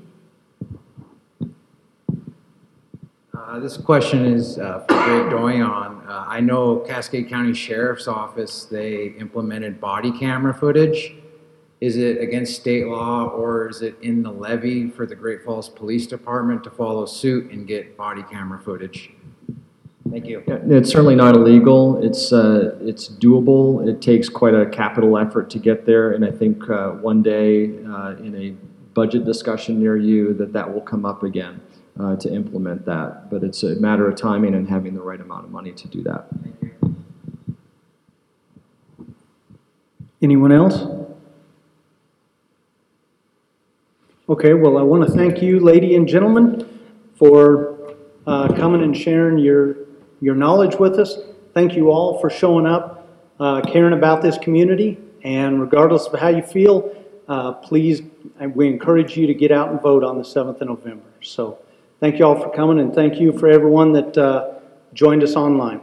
Uh, This question is uh, for Greg Doyon. Uh, I know Cascade County Sheriff's Office, they implemented body camera footage. Is it against state law or is it in the levy for the Great Falls Police Department to follow suit and get body camera footage? Thank you. It's certainly not illegal. It's, uh, it's doable. It takes quite a capital effort to get there, and I think uh, one day uh, in a budget discussion near you that that will come up again uh, to implement that. But it's a matter of timing and having the right amount of money to do that. Anyone else? Okay, well, I want to thank you, lady and gentlemen, for uh, coming and sharing your, your knowledge with us. Thank you all for showing up, uh, caring about this community, and regardless of how you feel, uh, please, we encourage you to get out and vote on the 7th of November. So thank you all for coming, and thank you for everyone that uh, joined us online.